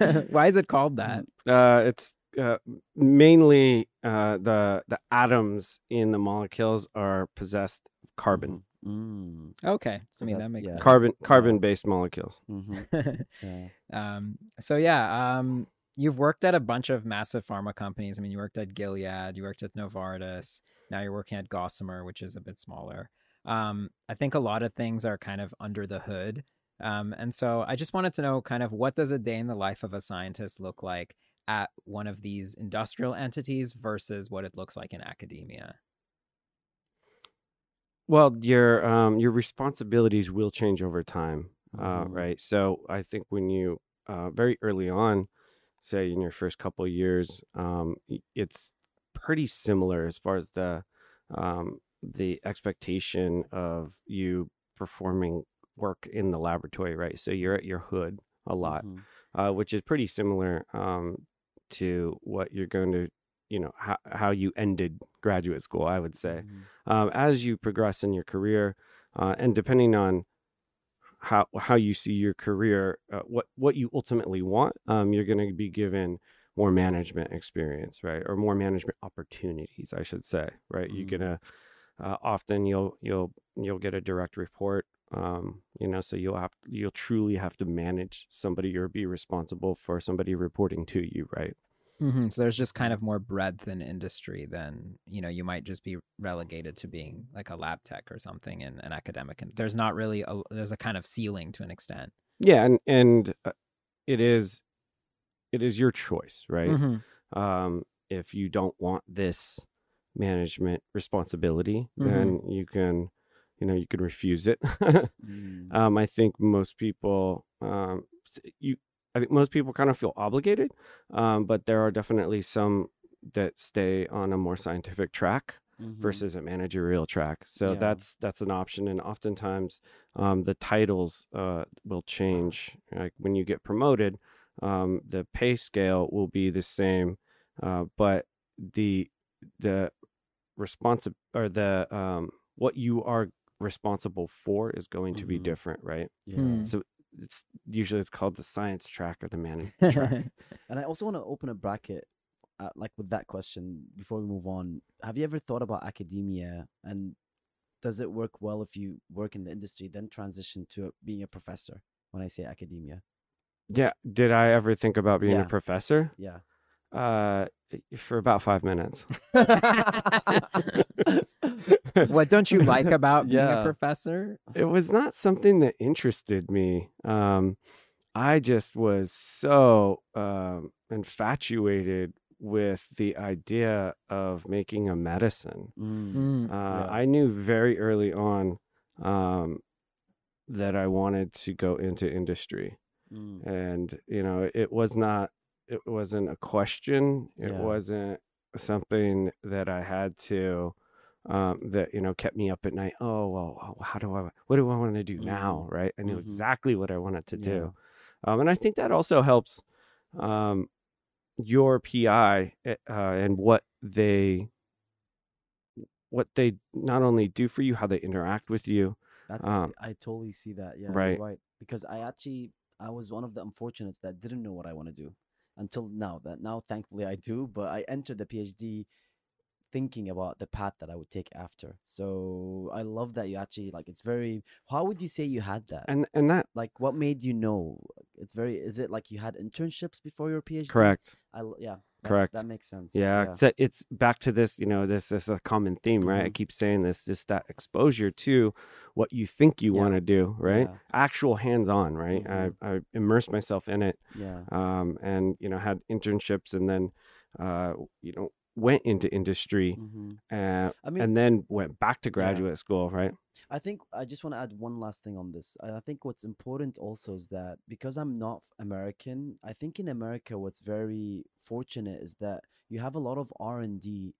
so- Why is it called that? Uh, it's uh, mainly uh, the the atoms in the molecules are possessed of carbon, Mm. Okay, So I mean that makes yeah. sense. carbon carbon based molecules. hmm Yeah. um, so yeah, um, you've worked at a bunch of massive pharma companies. I mean, you worked at Gilead, you worked at Novartis. Now you're working at Gossamer, which is a bit smaller. Um, I think a lot of things are kind of under the hood. Um, and so I just wanted to know kind of what does a day in the life of a scientist look like at one of these industrial entities versus what it looks like in academia. Well, your um, your responsibilities will change over time, uh, Mhm. right? So I think when you uh, very early on, say in your first couple of years, um, it's pretty similar as far as the um, the expectation of you performing work in the laboratory, right? So you're at your hood a lot, Mhm. uh, which is pretty similar um, to what you're going to, you know, how, how you ended graduate school, I would say Mhm. um, as you progress in your career, uh, and depending on how how you see your career, uh, what what you ultimately want, um, you're going to be given more management experience, right, or more management opportunities, I should say, right. You're Mhm. gonna uh, often you'll you'll you'll get a direct report. Um, you know, so you'll have you'll truly have to manage somebody or be responsible for somebody reporting to you, right? Hmm So there's just kind of more breadth in industry than you know you might just be relegated to being like a lab tech or something in an academic. And there's not really a there's a kind of ceiling to an extent. Yeah, and and uh, it is it is your choice, right? Mhm. um, if you don't want this management responsibility, Mhm. then you can, you know, you can refuse it. *laughs* Mm. um, I think most people, um, you, I think most people kind of feel obligated, um, but there are definitely some that stay on a more scientific track Mhm. versus a managerial track. So Yeah. that's that's an option, and oftentimes um, the titles uh, will change. Like when you get promoted, um, the pay scale will be the same, uh, but the the responsive or the um, what you are responsible for is going to be Mhm. different, right? Yeah. Hmm. So it's usually it's called the science track or the management track. *laughs* And I also want to open a bracket, uh, like with that question before we move on. Have you ever thought about academia and does it work well if you work in the industry, then transition to being a professor? When I say academia, Yeah. Did I ever think about being Yeah. a professor? yeah. Uh, for about five minutes. *laughs* what don't you like about being a professor? it was not something that interested me. Um, I just was so um, infatuated with the idea of making a medicine. Mm. Mm. Uh, Yeah. I knew very early on um, that I wanted to go into industry, Mm. and you know, it was not. It wasn't a question. It Yeah. wasn't something that I had to. Um, that you know kept me up at night. Oh well, how do I? What do I want to do now? Right? I knew Mhm. exactly what I wanted to Yeah. do, um, and I think that also helps um, your PI uh, and what they what they not only do for you, how they interact with you. That's Um, I totally see that. Yeah, right. right. Because I actually I was one of the unfortunates that didn't know what I want to do until now. That now thankfully I do. But I entered the PhD thinking about the path that I would take after. So I love that you actually like. It's very. How would you say you had that? And and that like, what made you know? It's very. Is it like you had internships before your PhD? correct. I yeah. Correct. That makes sense. Yeah, so it's back to this, you know, this this is a common theme, right? I Mhm. keep saying this, this that exposure to what you think you Yeah. want to do, right? Yeah. Actual hands-on, right? Mhm. I I immersed myself in it, Yeah. um, and you know had internships, and then, uh, you know, went into industry, hmm uh, I mean, and then went back to graduate school, right? I think I just want to add one last thing on this. I think what's important also is that because I'm not American, I think in America what's very fortunate is that you have a lot of R and D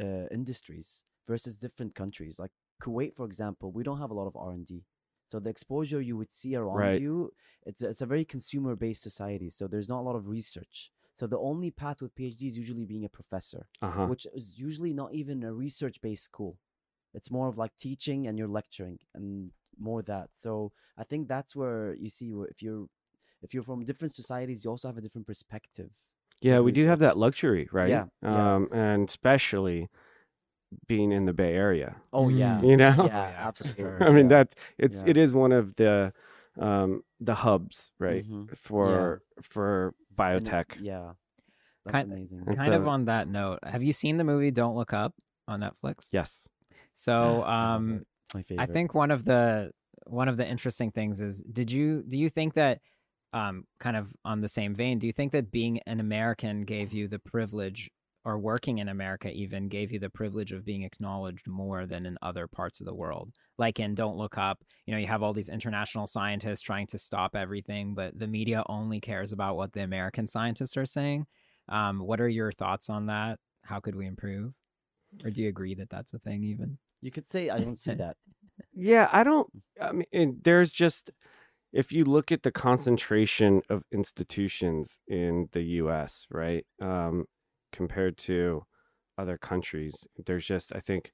uh, industries versus different countries. Like Kuwait, for example, we don't have a lot of R and D. So the exposure you would see around Right. you, it's a, it's a very consumer based society. So there's not a lot of research. So the only path with PhD is usually being a professor, Uh-huh. which is usually not even a research based school. It's more of like teaching and you're lecturing and more that. So I think that's where you see where if you're if you're from different societies, you also have a different perspective. Yeah, with we do have that luxury, right? Yeah, yeah. Um, and especially being in the Bay Area, Oh yeah. you know. Yeah, *laughs* absolutely. I mean yeah. that it's Yeah. it is one of the um the hubs, right, Mhm. for for And, biotech. Yeah. That's Kind- amazing. And kind of on that note, have you seen the movie Don't Look Up on Netflix? Yes. So, *gasps* um, my favorite. I think one of the one of the interesting things is did you do you think that um kind of on the same vein do you think that being an American gave you the privilege or working in America even gave you the privilege of being acknowledged more than in other parts of the world like in Don't Look Up you know you have all these international scientists trying to stop everything but the media only cares about what the American scientists are saying um what are your thoughts on that how could we improve or do you agree that that's a thing even you could say I don't see that. *laughs* Yeah, I don't. I mean, there's just if you look at the concentration of institutions in the U.S., right, um, compared to other countries, there's just I think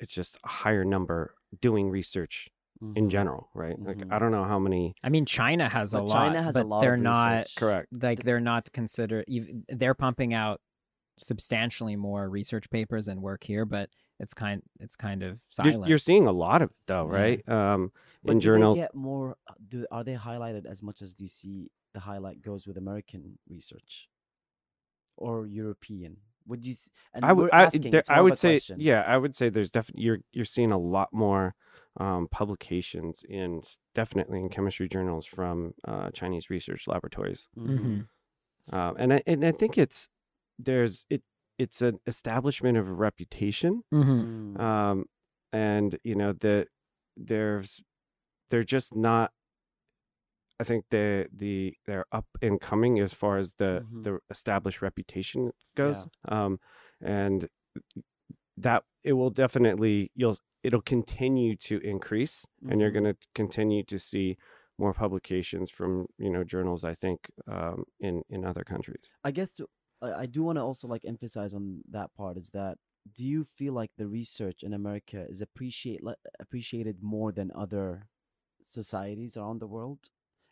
it's just a higher number doing research in Mhm. general, right? Like Mhm. I don't know how many. I mean, China has a But lot, China has a lot they're not. Correct. like they're not considered. They're pumping out substantially more research papers and work here, but it's kind it's kind of You're, silent. you're seeing a lot of it though, Yeah. right? Um, But in do journals. they get more? uh, Do are they highlighted as much as do you see the highlight goes with American research or European? Would you? And I would, we're I, there- I would say, question. yeah, I would say there's definitely you're you're seeing a lot more um, publications in definitely in chemistry journals from uh, Chinese research laboratories, Mhm. Mhm. um, and I and I think it's there's it it's an establishment of a reputation, Mhm. Mm. um, and you know that there's they're just not. I think they the they're up and coming as far as the Mhm. the established reputation goes, um, and that it will definitely you'll it'll continue to increase, and you're Mhm. going to continue to see more publications from you know journals. I think um, in in other countries. I guess I, I do want to also like emphasize on that part is that do you feel like the research in America is appreciate appreciated more than other societies around the world,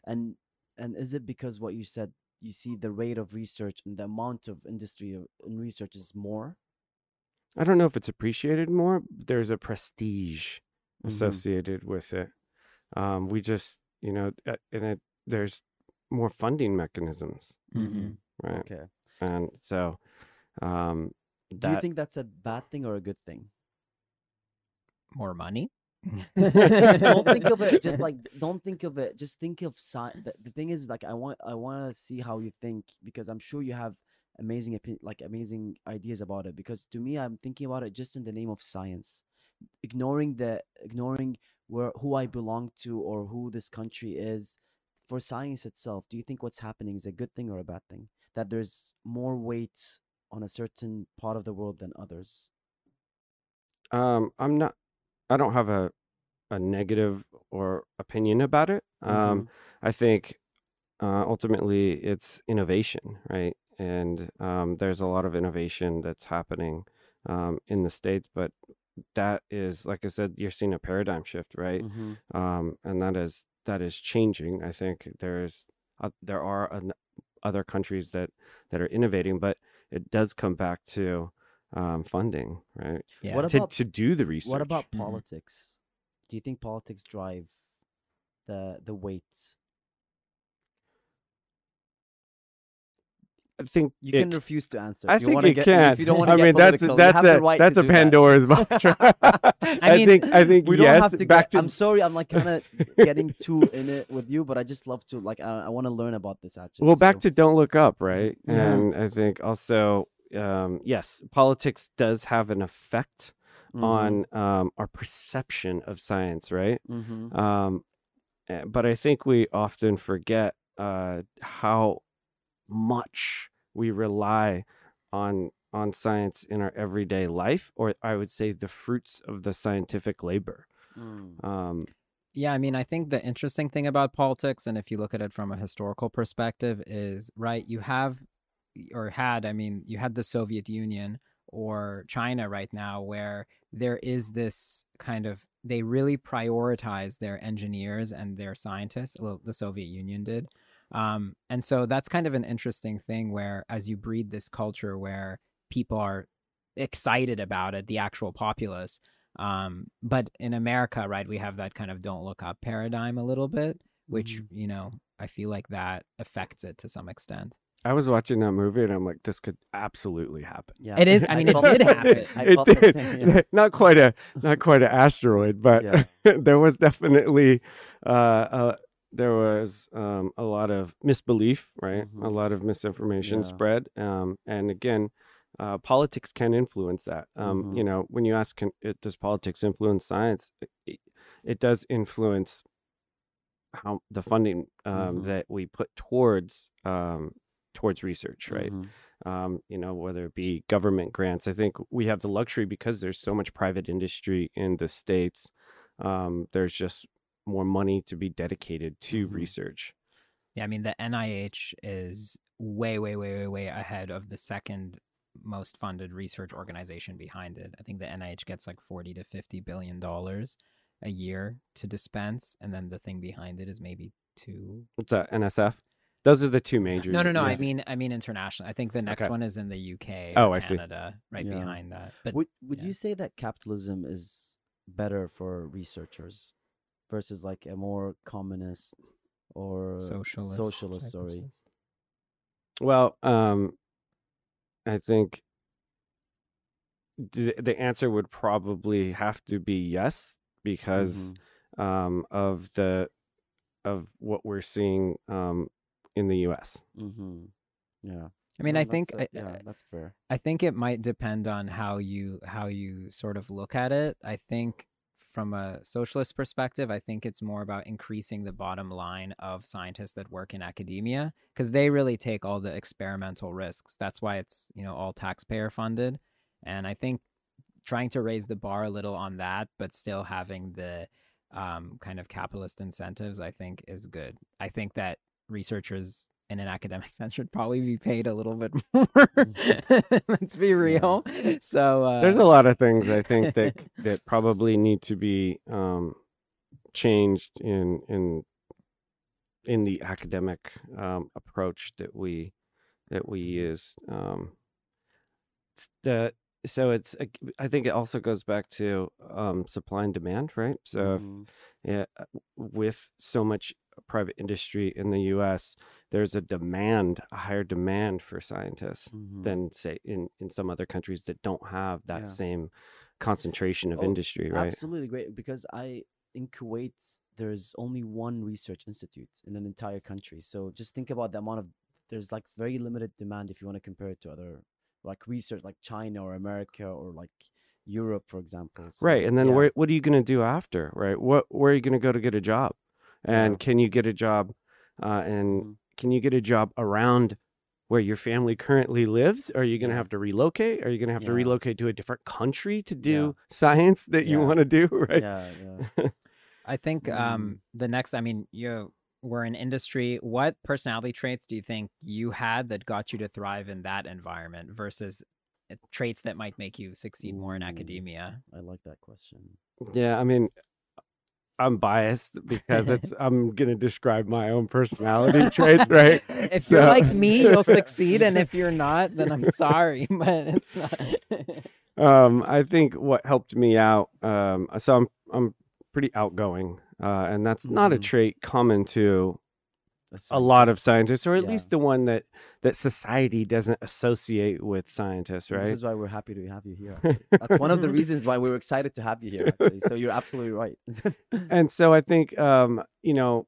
and and is it because what you said you see the rate of research and the amount of industry of- in research is more? I don't know if it's appreciated more. But there's a prestige Mhm. associated with it. Um, we just, you know, uh, and it, there's more funding mechanisms, Mhm. right? Okay. And so, um, Do you think that's a bad thing or a good thing? More money. *laughs* don't think of it just *laughs* like don't think of it just think of sci- the, the thing is like i want i want to see how you think because i'm sure you have amazing like amazing ideas about it because to me i'm thinking about it just in the name of science ignoring the ignoring where who i belong to or who this country is for science itself do you think what's happening is a good thing or a bad thing that there's more weight on a certain part of the world than others um, I'm not. I don't have a a negative or opinion about it. Um, I think uh, ultimately it's innovation, right? And um, there's a lot of innovation that's happening um, in the states, but that is, like I said, you're seeing a paradigm shift, right? Mhm. um, and that is that is changing. I think there's uh, there are an, other countries that that are innovating, but it does come back to um, funding, right? Yeah. What To about to do the research. What about Mhm. politics? Do you think politics drive the the weight? I think You it can refuse to answer. I if you think wanna get, can. If you don't want I mean, get that's political, that's a right that's a do that. Pandora's *laughs* box. I, mean- think I think We don't have to back get, I'm sorry, I'm like kind of getting too in it with you, but I just love to like I, I want to learn about this actually. well, back to don't look up, right? Mhm. And I think also um, yes, politics does have an effect Mhm, on um, our perception of science, right? mhm, Um, eh, but I think we often forget uh, how much we rely on on science in our everyday life, or I would say the fruits of the scientific labor. mm, Um, Yeah, I mean, I think the interesting thing about politics, and if you look at it from a historical perspective, is right, you have or had, I mean, you had the Soviet Union or China right now, where there is this kind of they really prioritize their engineers and their scientists. Well, the Soviet Union did. Um, and so that's kind of an interesting thing where, as you breed this culture where people are excited about it, the actual populace. Um, but in America, right, we have that kind of don't look up paradigm a little bit, which, Mhm. you know, I feel like that affects it to some extent. I was watching that movie and I'm like, this could absolutely happen. Yeah, It is- I mean, it *laughs* did happen. *laughs* I it did. yeah. *laughs* Not quite a not quite an asteroid, but Yeah. there was definitely uh, uh, there was um, a lot of misbelief, right? A Mhm. lot of misinformation Yeah. spread, um, and again, uh, politics can influence that. Um, You Mhm. know, when you ask, can, it, does politics influence science? It, it, it does influence how the funding um, Mhm. that we put towards um, towards research, right? Mhm. um, you know, whether it be government grants. I think we have the luxury because there's so much private industry in the States. Um, there's just more money to be dedicated to Mhm. research. Yeah, I mean, the NIH is way, way, way, way, way ahead of the second most funded research organization behind it. I think the NIH gets like 40 to 50 billion dollars a year to dispense, and then the thing behind it is maybe two. What's that? NSF? Those are the two major. No, no, no. I mean, I mean international. I think the next Okay. one is in the UK. Oh, or I see. Canada, right Yeah. behind that. But would would yeah. you say that capitalism is better for researchers versus like a more communist or socialist, socialist sorry. Well, um, I think the the answer would probably have to be yes because Mhm. um, of the of what we're seeing um, in the U.S. Mhm. yeah I mean, Well, I think that's, I- yeah that's fair I think it might depend on how you how you sort of look at it. I think from a socialist perspective, I think it's more about increasing the bottom line of scientists that work in academia because they really take all the experimental risks. That's why it's, you know, all taxpayer funded. And I think trying to raise the bar a little on that, but still having the um, kind of capitalist incentives, I think is good. I think that researchers in an academic *laughs* sense should probably be paid a little bit *laughs* more. Let's be real. So uh, There's a lot of things I think that *laughs* that probably need to be um, changed in in in the academic um, approach that we that we use. Um, the so it's I think it also goes back to um, supply and demand, right? So if Mhm. yeah, uh, with so much private industry in the U.S., there's a demand, a higher demand for scientists Mhm. than say in in some other countries that don't have that Yeah. same concentration of Oh, industry, right? Absolutely great because I in Kuwait there's only one research institute in an entire country. So just think about the amount of there's like very limited demand if you want to compare it to other like research like China or America or like Europe for example. So, Right, and then yeah. where what are you going to do after, right? What where are you going to go to get a job, and can you get a job, uh, and Mhm. can you get a job around where your family currently lives? Are you going to have to relocate? Are you going to have to relocate to a different country to do science that you want to do, *laughs* right? Yeah, yeah. *laughs* I think Mm. um, the next, I mean, you were in industry. What personality traits do you think you had that got you to thrive in that environment versus uh, traits that might make you succeed more in academia? I like that question. Yeah, I mean, I'm biased because *laughs* it's I'm going to describe my own personality *laughs* traits, right? *laughs* If you're like me, you'll succeed, and if you're not, then I'm sorry, but it's not. um, I think what helped me out. Um, so I'm I'm pretty outgoing, uh, and that's not a Mhm. trait common to a lot of scientists. or at Yeah. least the one that that society doesn't associate with scientists, right? This is why we're happy to have you here. *laughs* That's one of the reasons why we were excited to have you here. Actually, so you're absolutely right. *laughs* and so I think um, you know,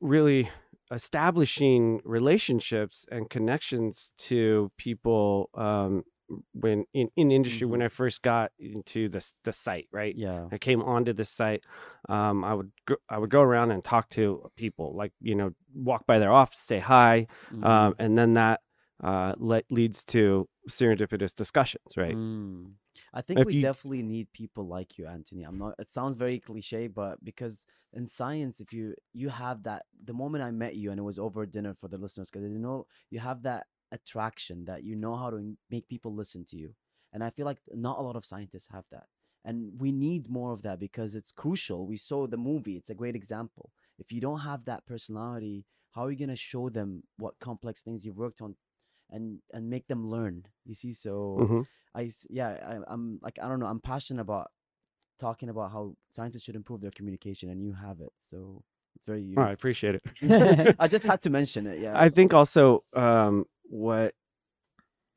really establishing relationships and connections to people um, when in, in industry when Mhm. I first got into the the site, right? yeah. I came onto the site. Um, I would go, I would go around and talk to people, like you know, walk by their office, say hi, Mhm. um, and then that uh, le- leads to serendipitous discussions, right? Mm. I think If we you- definitely need people like you, Anthony. I'm not. It sounds very cliche, but because in science, if you you have that, the moment I met you, and it was over dinner for the listeners, because you know you have that attraction that you know how to make people listen to you. And I feel like not a lot of scientists have that. And we need more of that because it's crucial. We saw the movie, it's a great example. If you don't have that personality, how are you going to show them what complex things you've worked on and and make them learn? You see, so Mhm. I yeah, I, I'm like I don't know, I'm passionate about talking about how scientists should improve their communication and you have it. So it's very. Oh, I appreciate it. *laughs* I just had *laughs* to mention it. Yeah. I think also um, what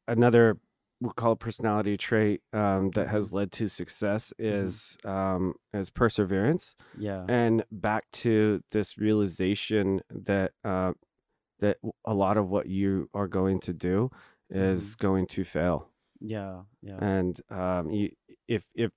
another we'll call it personality trait um, that has led to success is um, is perseverance, yeah. and back to this realization that uh, that a lot of what you are going to do is going to fail, Yeah. Yeah. and um, you, if if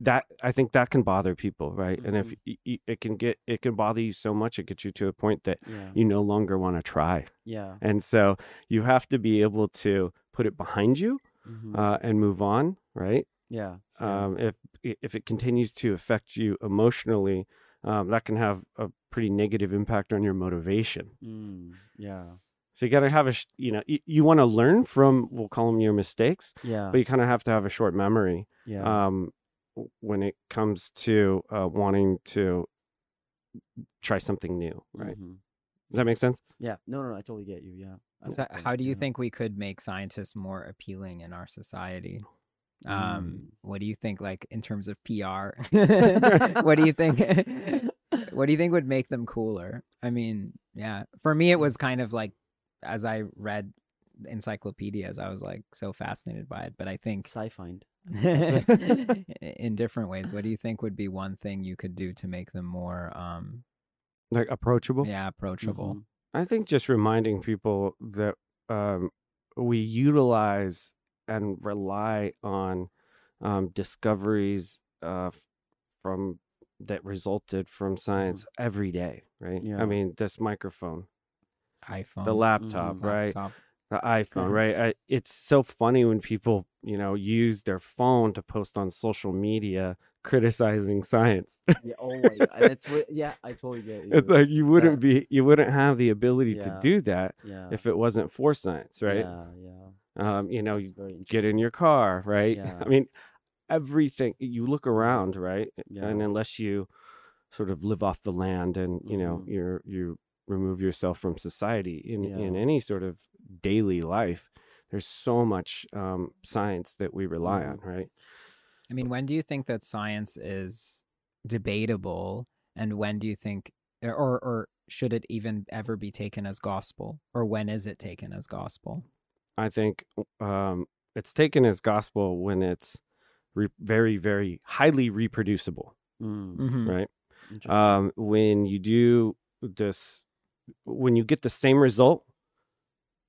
that I think that can bother people, right? And if Mhm. y- it can get it can bother you so much, it gets you to a point that Yeah. you no longer want to try. Yeah. And so you have to be able to put it behind you mhm, uh, and move on, right? yeah. yeah. Um, if if it continues to affect you emotionally, um, that can have a pretty negative impact on your motivation. Mm, yeah. So you got to have a, you know, you, you want to learn from, we'll call them your mistakes, Yeah. but you kind of have to have a short memory yeah. um, when it comes to uh, wanting to try something new, right? mhm. Does that make sense? Yeah. No, no, no, I totally get you. Yeah. So how do you yeah. think we could make scientists more appealing in our society? Mm. Um, what do you think, like in terms of PR? *laughs* *laughs* what do you think? *laughs* what do you think would make them cooler? I mean, yeah, for me, it was kind of like as I read encyclopedias, I was like so fascinated by it. But I think Sci-find. *laughs* *laughs* in different ways, what do you think would be one thing you could do to make them more, um, Like approachable? yeah, approachable? Mhm. I think just reminding people that um, we utilize and rely on um, discoveries uh, from that resulted from science every day, right? Yeah. I mean, this microphone, iPhone, the laptop, Mhm. right? laptop. The iPhone, right? I, it's so funny when people, you know, use their phone to post on social media criticizing science. Yeah. Oh, my God. yeah. I totally get *laughs* you. it's like you wouldn't be, you wouldn't have the ability Yeah. to do that yeah. if it wasn't for science, right? Yeah. Yeah. That's- um, you know, you get in your car, right? *laughs* Yeah. I mean, everything you look around, right? Yeah. And unless you sort of live off the land and you know Mhm. you're you remove yourself from society in in any sort of daily life, there's so much um, science that we rely Mhm. on, right? I mean, when do you think that science is debatable, and when do you think, or or should it even ever be taken as gospel, or when is it taken as gospel? I think um, it's taken as gospel when it's re- very very highly reproducible, Mm, Mm-hmm. right? um, when you do this when you get the same result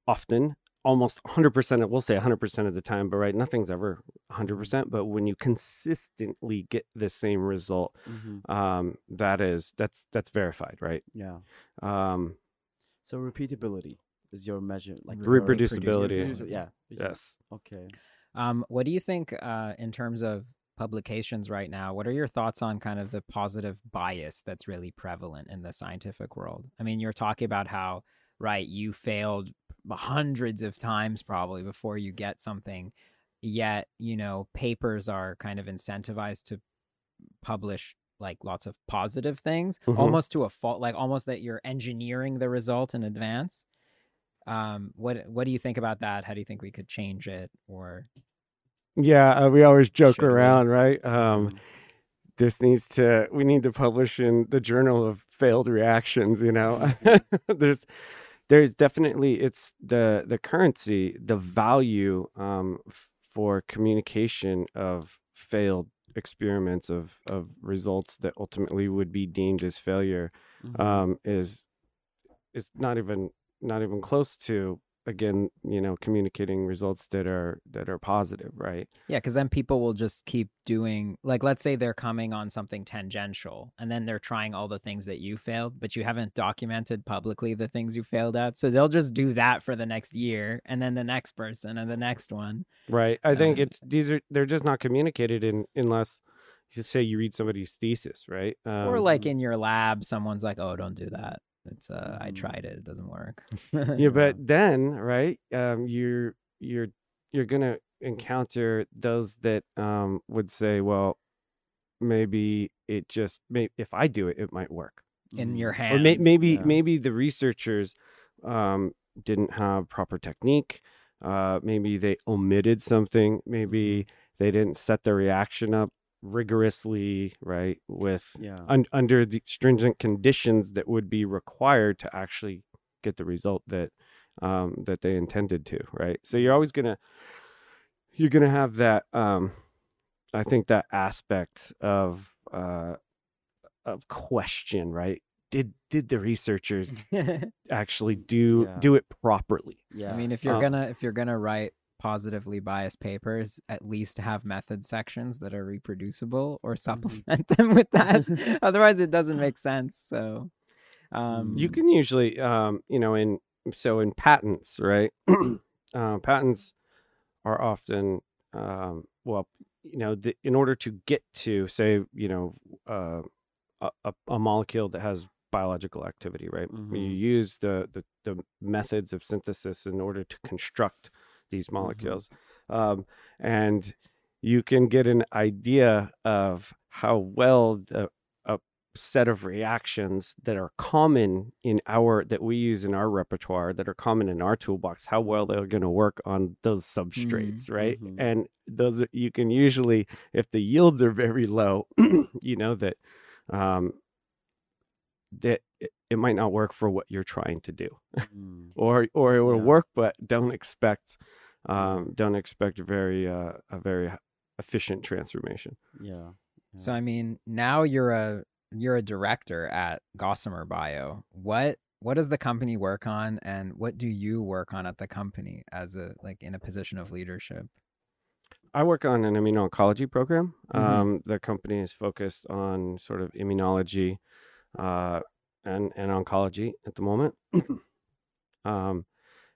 often almost 100% of, we'll say 100% of the time but right nothing's ever 100% but when you consistently get the same result Mhm. um, that is that's that's verified right Yeah. um, So repeatability is your measure, like Re- reproducibility. reproduci- Yeah. yes Okay. Um, what do you think uh, in terms of publications right now? What are your thoughts on kind of the positive bias that's really prevalent in the scientific world? I mean, you're talking about how, right, you failed hundreds of times probably before you get something, yet, you know, papers are kind of incentivized to publish like lots of positive things Mhm. almost to a fault like almost that you're engineering the result in advance. Um what what do you think about that? How do you think we could change it or yeah uh, we always joke Should we? around right? Um, Mm. this needs to we need to publish in the journal of failed reactions you know? *laughs* There's there's definitely it's the the currency the value um f- for communication of failed experiments of of results that ultimately would be deemed as failure Mhm. um is is not even not even close to again you know communicating results that are that are positive right yeah because then people will just keep doing like let's say they're coming on something tangential and then they're trying all the things that you failed but you haven't documented publicly the things you failed at so they'll just do that for the next year and then the next person and the next one Right. I think Uh, it's these are they're just not communicated in unless you say you read somebody's thesis, right? or Um, like in your lab someone's like oh don't do that It's uh, I Mm. tried it. It doesn't work. yeah but *laughs* then right um you're you're you're gonna encounter those that um would say well maybe it just may if i do it it might work in your or hands. may, maybe yeah. maybe the researchers um didn't have proper technique uh maybe they omitted something maybe they didn't set the reaction up rigorously right with Yeah. un- under the stringent conditions that would be required to actually get the result that um, that they intended to right so you're always gonna you're gonna have that um, i think that aspect of uh, of question right did did the researchers *laughs* actually do Yeah. do it properly yeah. I mean, if you're Uh, gonna if you're gonna write positively biased papers, at least have method sections that are reproducible or supplement *laughs* them with that. *laughs* Otherwise, it doesn't make sense. So, um, you can usually um you know in so in patents right *clears throat* uh, patents are often um well you know the, in order to get to say you know uh, a, a, molecule that has biological activity right you Mhm. use the, the the methods of synthesis in order to construct these molecules um and you can get an idea of how well the a set of reactions that are common in our that we use in our repertoire that are common in our toolbox how well they're going to work on those substrates right? Mhm. and those you can usually if the yields are very low *clears throat* you know that um that it, it might not work for what you're trying to do Mm. *laughs* or or it will Yeah. work but don't expect um don't expect very uh a very efficient transformation yeah. so I mean, now you're a you're a director at Gossamer Bio. What what does the company work on, and what do you work on at the company as a like in a position of leadership? I work on an immuno-oncology program. Mhm. Um, the company is focused on sort of immunology uh, and and oncology at the moment. um,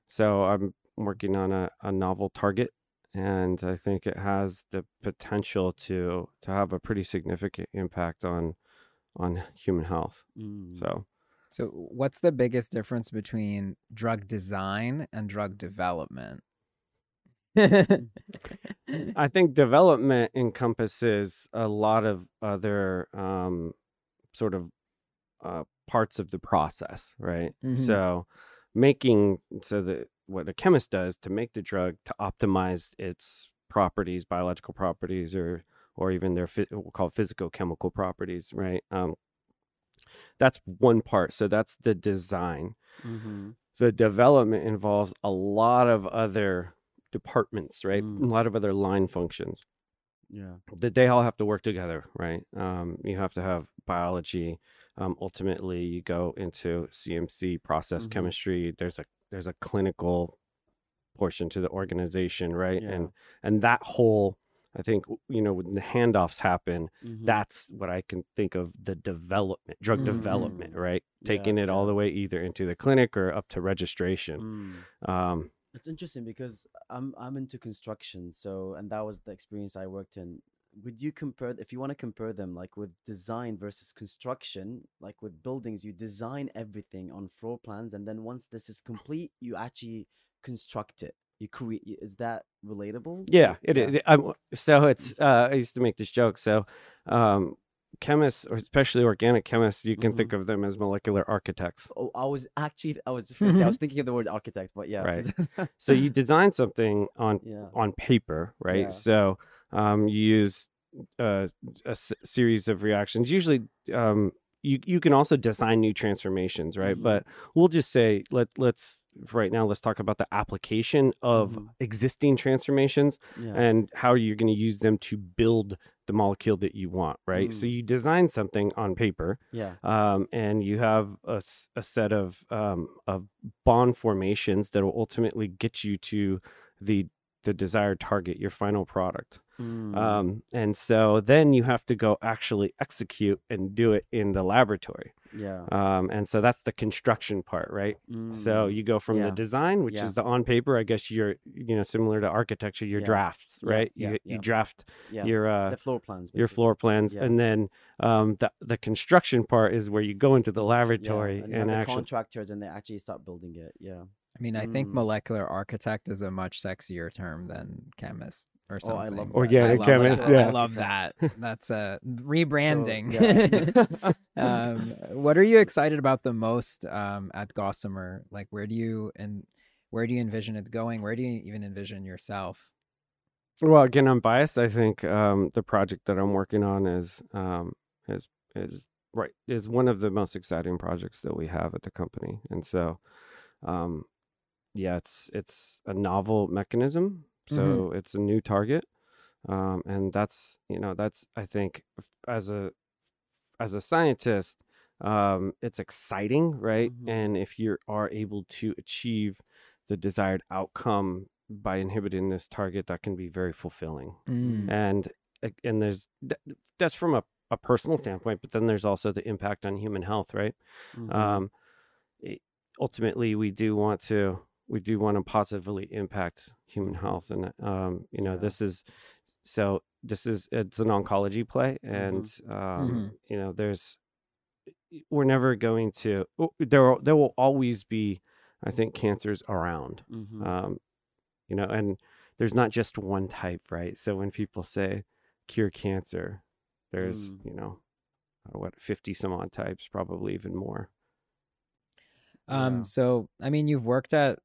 so I'm working on a, a novel target, and I think it has the potential to to have a pretty significant impact on on human health. Mm. So So, what's the biggest difference between drug design and drug development? *laughs* I think development encompasses a lot of other um, sort of uh, parts of the process, right? Mhm. So, making so that what a chemist does to make the drug to optimize its properties, biological properties, or or even their we'll call physicochemical properties, right? Um, that's one part. So that's the design Mhm. the development involves a lot of other departments, right? Mm. A lot of other line functions Yeah. that they all have to work together, right? Um, you have to have biology. Um, ultimately, you go into CMC, process Mhm. chemistry. There's a there's a clinical portion to the organization, right? Yeah. And and that whole, I think, you know, when the handoffs happen, Mhm. that's what I can think of the development, drug development, Mm. right? Yeah, Taking it all the way either into the clinic or up to registration. Mm. Um, It's interesting because I'm I'm into construction, so and that was the experience I worked in. Would you compare if you want to compare them like with design versus construction, like with buildings, you design everything on floor plans and then once this is complete, you actually construct it. You create is that relatable? yeah, it is. I'm, so it's. Uh, I used to make this joke. So, um, chemists, or especially organic chemists, you can Mhm. think of them as molecular architects. Oh, I was actually I was just gonna say I was *laughs* thinking of the word architect, but yeah. Right. *laughs* So you design something on yeah. on paper, right? Yeah. So um, you use uh, a s- series of reactions. Usually, um, you you can also design new transformations, right? Mhm. But we'll just say let let's right now let's talk about the application of Mhm. existing transformations Yeah. and how you're going to use them to build the molecule that you want, right? So Mm. you design something on paper, yeah. um, and you have a, a set of um, of bond formations that will ultimately get you to the the desired target, your final product. Mm. Um, and so then you have to go actually execute and do it in the laboratory. Yeah. Um, and so that's the construction part, right? So Mm. you go from Yeah. the design, which Yeah. is the on paper, I guess you're, you know, similar to architecture, your Yeah. drafts, right? yeah, you you draft your uh the floor plans. your floor plans, and then um the the construction part is where you go into the laboratory and, and, the actually contractors and they actually start building it. Yeah. I mean, I think Mm. molecular architect is a much sexier term than chemist or Oh, something. I love that. Organic I love chemist, that. yeah. I love that. That's uh, rebranding. yeah. *laughs* *laughs* um, what are you excited about the most um, at Gossamer? Like, where do you and where do you envision it going? Where do you even envision yourself? Well, again, I'm biased. I think um, the project that I'm working on is um, is is right is one of the most exciting projects that we have at the company, and so um, yeah, it's it's a novel mechanism, so it's a new target, um, and that's you know that's I think as a as a scientist, um, it's exciting, right? Mhm. And if you are able to achieve the desired outcome by inhibiting this target, that can be very fulfilling. Mm. And and there's that's from a, a personal standpoint, but then there's also the impact on human health, right? Mhm. Um, it, ultimately, we do want to we do want to positively impact human health, and um, you know Yeah. this is so this is it's an oncology play, and um, Mhm. you know there's we're never going to oh, there will- there will always be I think cancers around Mhm. um, you know, and there's not just one type, right? So when people say cure cancer, there's Mm. you know, what fifty some odd types, probably even more. Um, Yeah. so I mean, you've worked at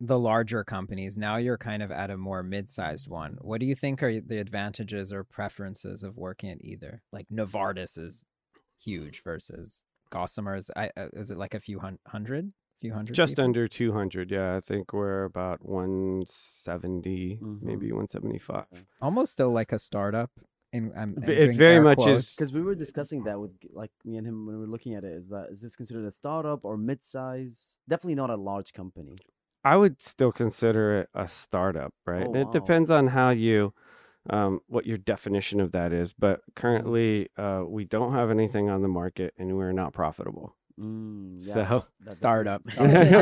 the larger companies. Now you're kind of at a more mid-sized one. What do you think are the advantages or preferences of working at either? Like Novartis is huge versus Gossamer's. I uh, is it like a few hun- hundred, few hundred? Just people? under two hundred, yeah. I think we're about one Mhm. maybe one seventy five. almost still like a startup. And I'm, I'm It very much quotes. is- Because we were discussing that with like me and him when we were looking at it. Is that is this considered a startup or mid-size? Definitely not a large company. I would still consider it a startup, right? Oh, it wow. depends on how you, um, what your definition of that is. But Mm-hmm. currently, uh, we don't have anything on the market, and we're not profitable. Mm, yeah, So- that *laughs* definitely- Startup. *laughs*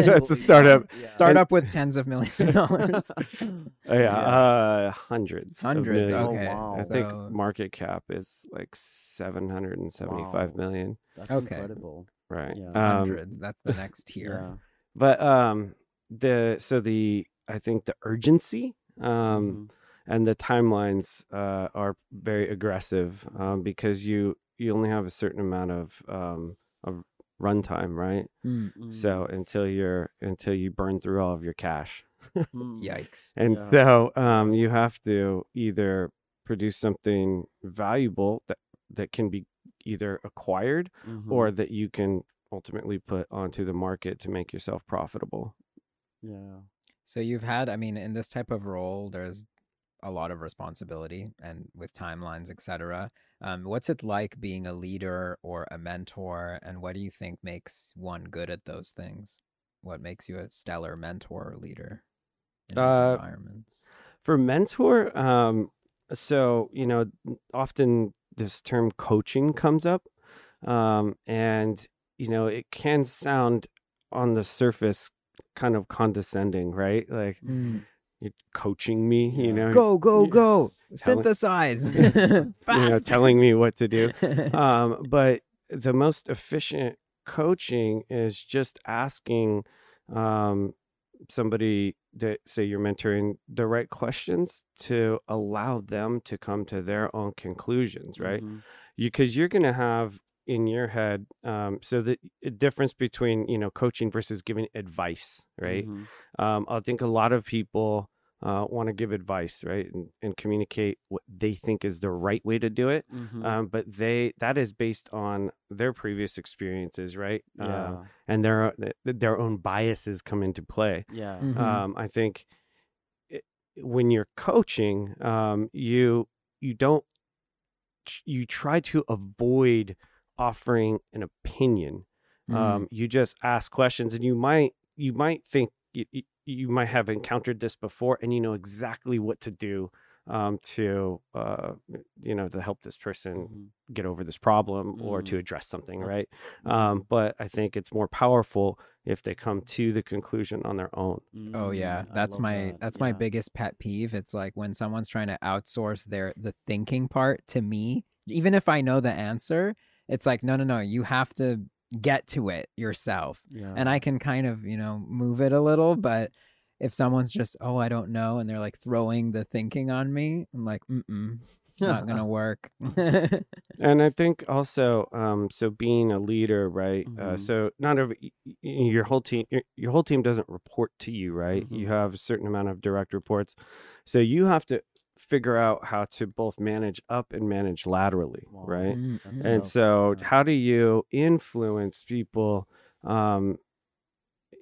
That's a startup. yeah. startup with tens of millions of dollars. Oh, *laughs* yeah, Yeah. uh, hundreds. of Hundreds. millions. Oh, Okay. wow. I think market cap is like seven hundred and seventy-five Wow. million. That's Okay. incredible. Right. Yeah. Um, hundreds. That's the next tier. Yeah. but um, the so the I think the urgency um Mhm. and the timelines uh are very aggressive um because you you only have a certain amount of um of runtime, right? Mm, Mm. So until you're until you burn through all of your cash. *laughs* Mm. Yikes. And Yeah. so um, you have to either produce something valuable that, that can be either acquired Mhm. or that you can ultimately put onto the market to make yourself profitable. Yeah. So you've had, I mean, in this type of role, there's a lot of responsibility and with timelines, etc. Um, what's it like being a leader or a mentor, and what do you think makes one good at those things? What makes you a stellar mentor or leader in these Uh, environments? For mentor, um, so you know, often this term coaching comes up, um, and you know, it can sound on the surface kind of condescending, right? Like you're coaching me, you know, Go, go, go! Telling- Synthesize, *laughs* you know, *laughs* telling me what to do. *laughs* um, but the most efficient coaching is just asking um, somebody that say you're mentoring the right questions to allow them to come to their own conclusions right Mhm. because you're going to have in your head um, so the difference between you know coaching versus giving advice right Mhm. um, I think a lot of people uh, want to give advice, right, and, and communicate what they think is the right way to do it. Mhm. Um, but they that is based on their previous experiences, right? yeah. Um, and their their own biases come into play. yeah. Mhm. Um, I think it, when you're coaching, um, you you don't you try to avoid offering an opinion Mm. um, you just ask questions and you might you might think you, you, you might have encountered this before and you know exactly what to do um, to uh, you know to help this person Mhm. get over this problem or to Mm. address something Okay. right Mhm. um, but i think it's more powerful if they come to the conclusion on their own Oh yeah, Mm, that's my that. that's my biggest pet peeve. It's like when someone's trying to outsource their the thinking part to me, even if I know the answer, it's like no no no, you have to get to it yourself. Yeah. And I can kind of, you know, move it a little, but if someone's just, "Oh, I don't know," and they're like throwing the thinking on me, I'm like, "Mm-mm. Not going *laughs* to work." and i think also um, so being a leader right uh, Mhm. so not every your whole team your, your whole team doesn't report to you right you Mhm. have a certain amount of direct reports so you have to figure out how to both manage up and manage laterally Wow. right Mm, and tough, so yeah. how do you influence people um,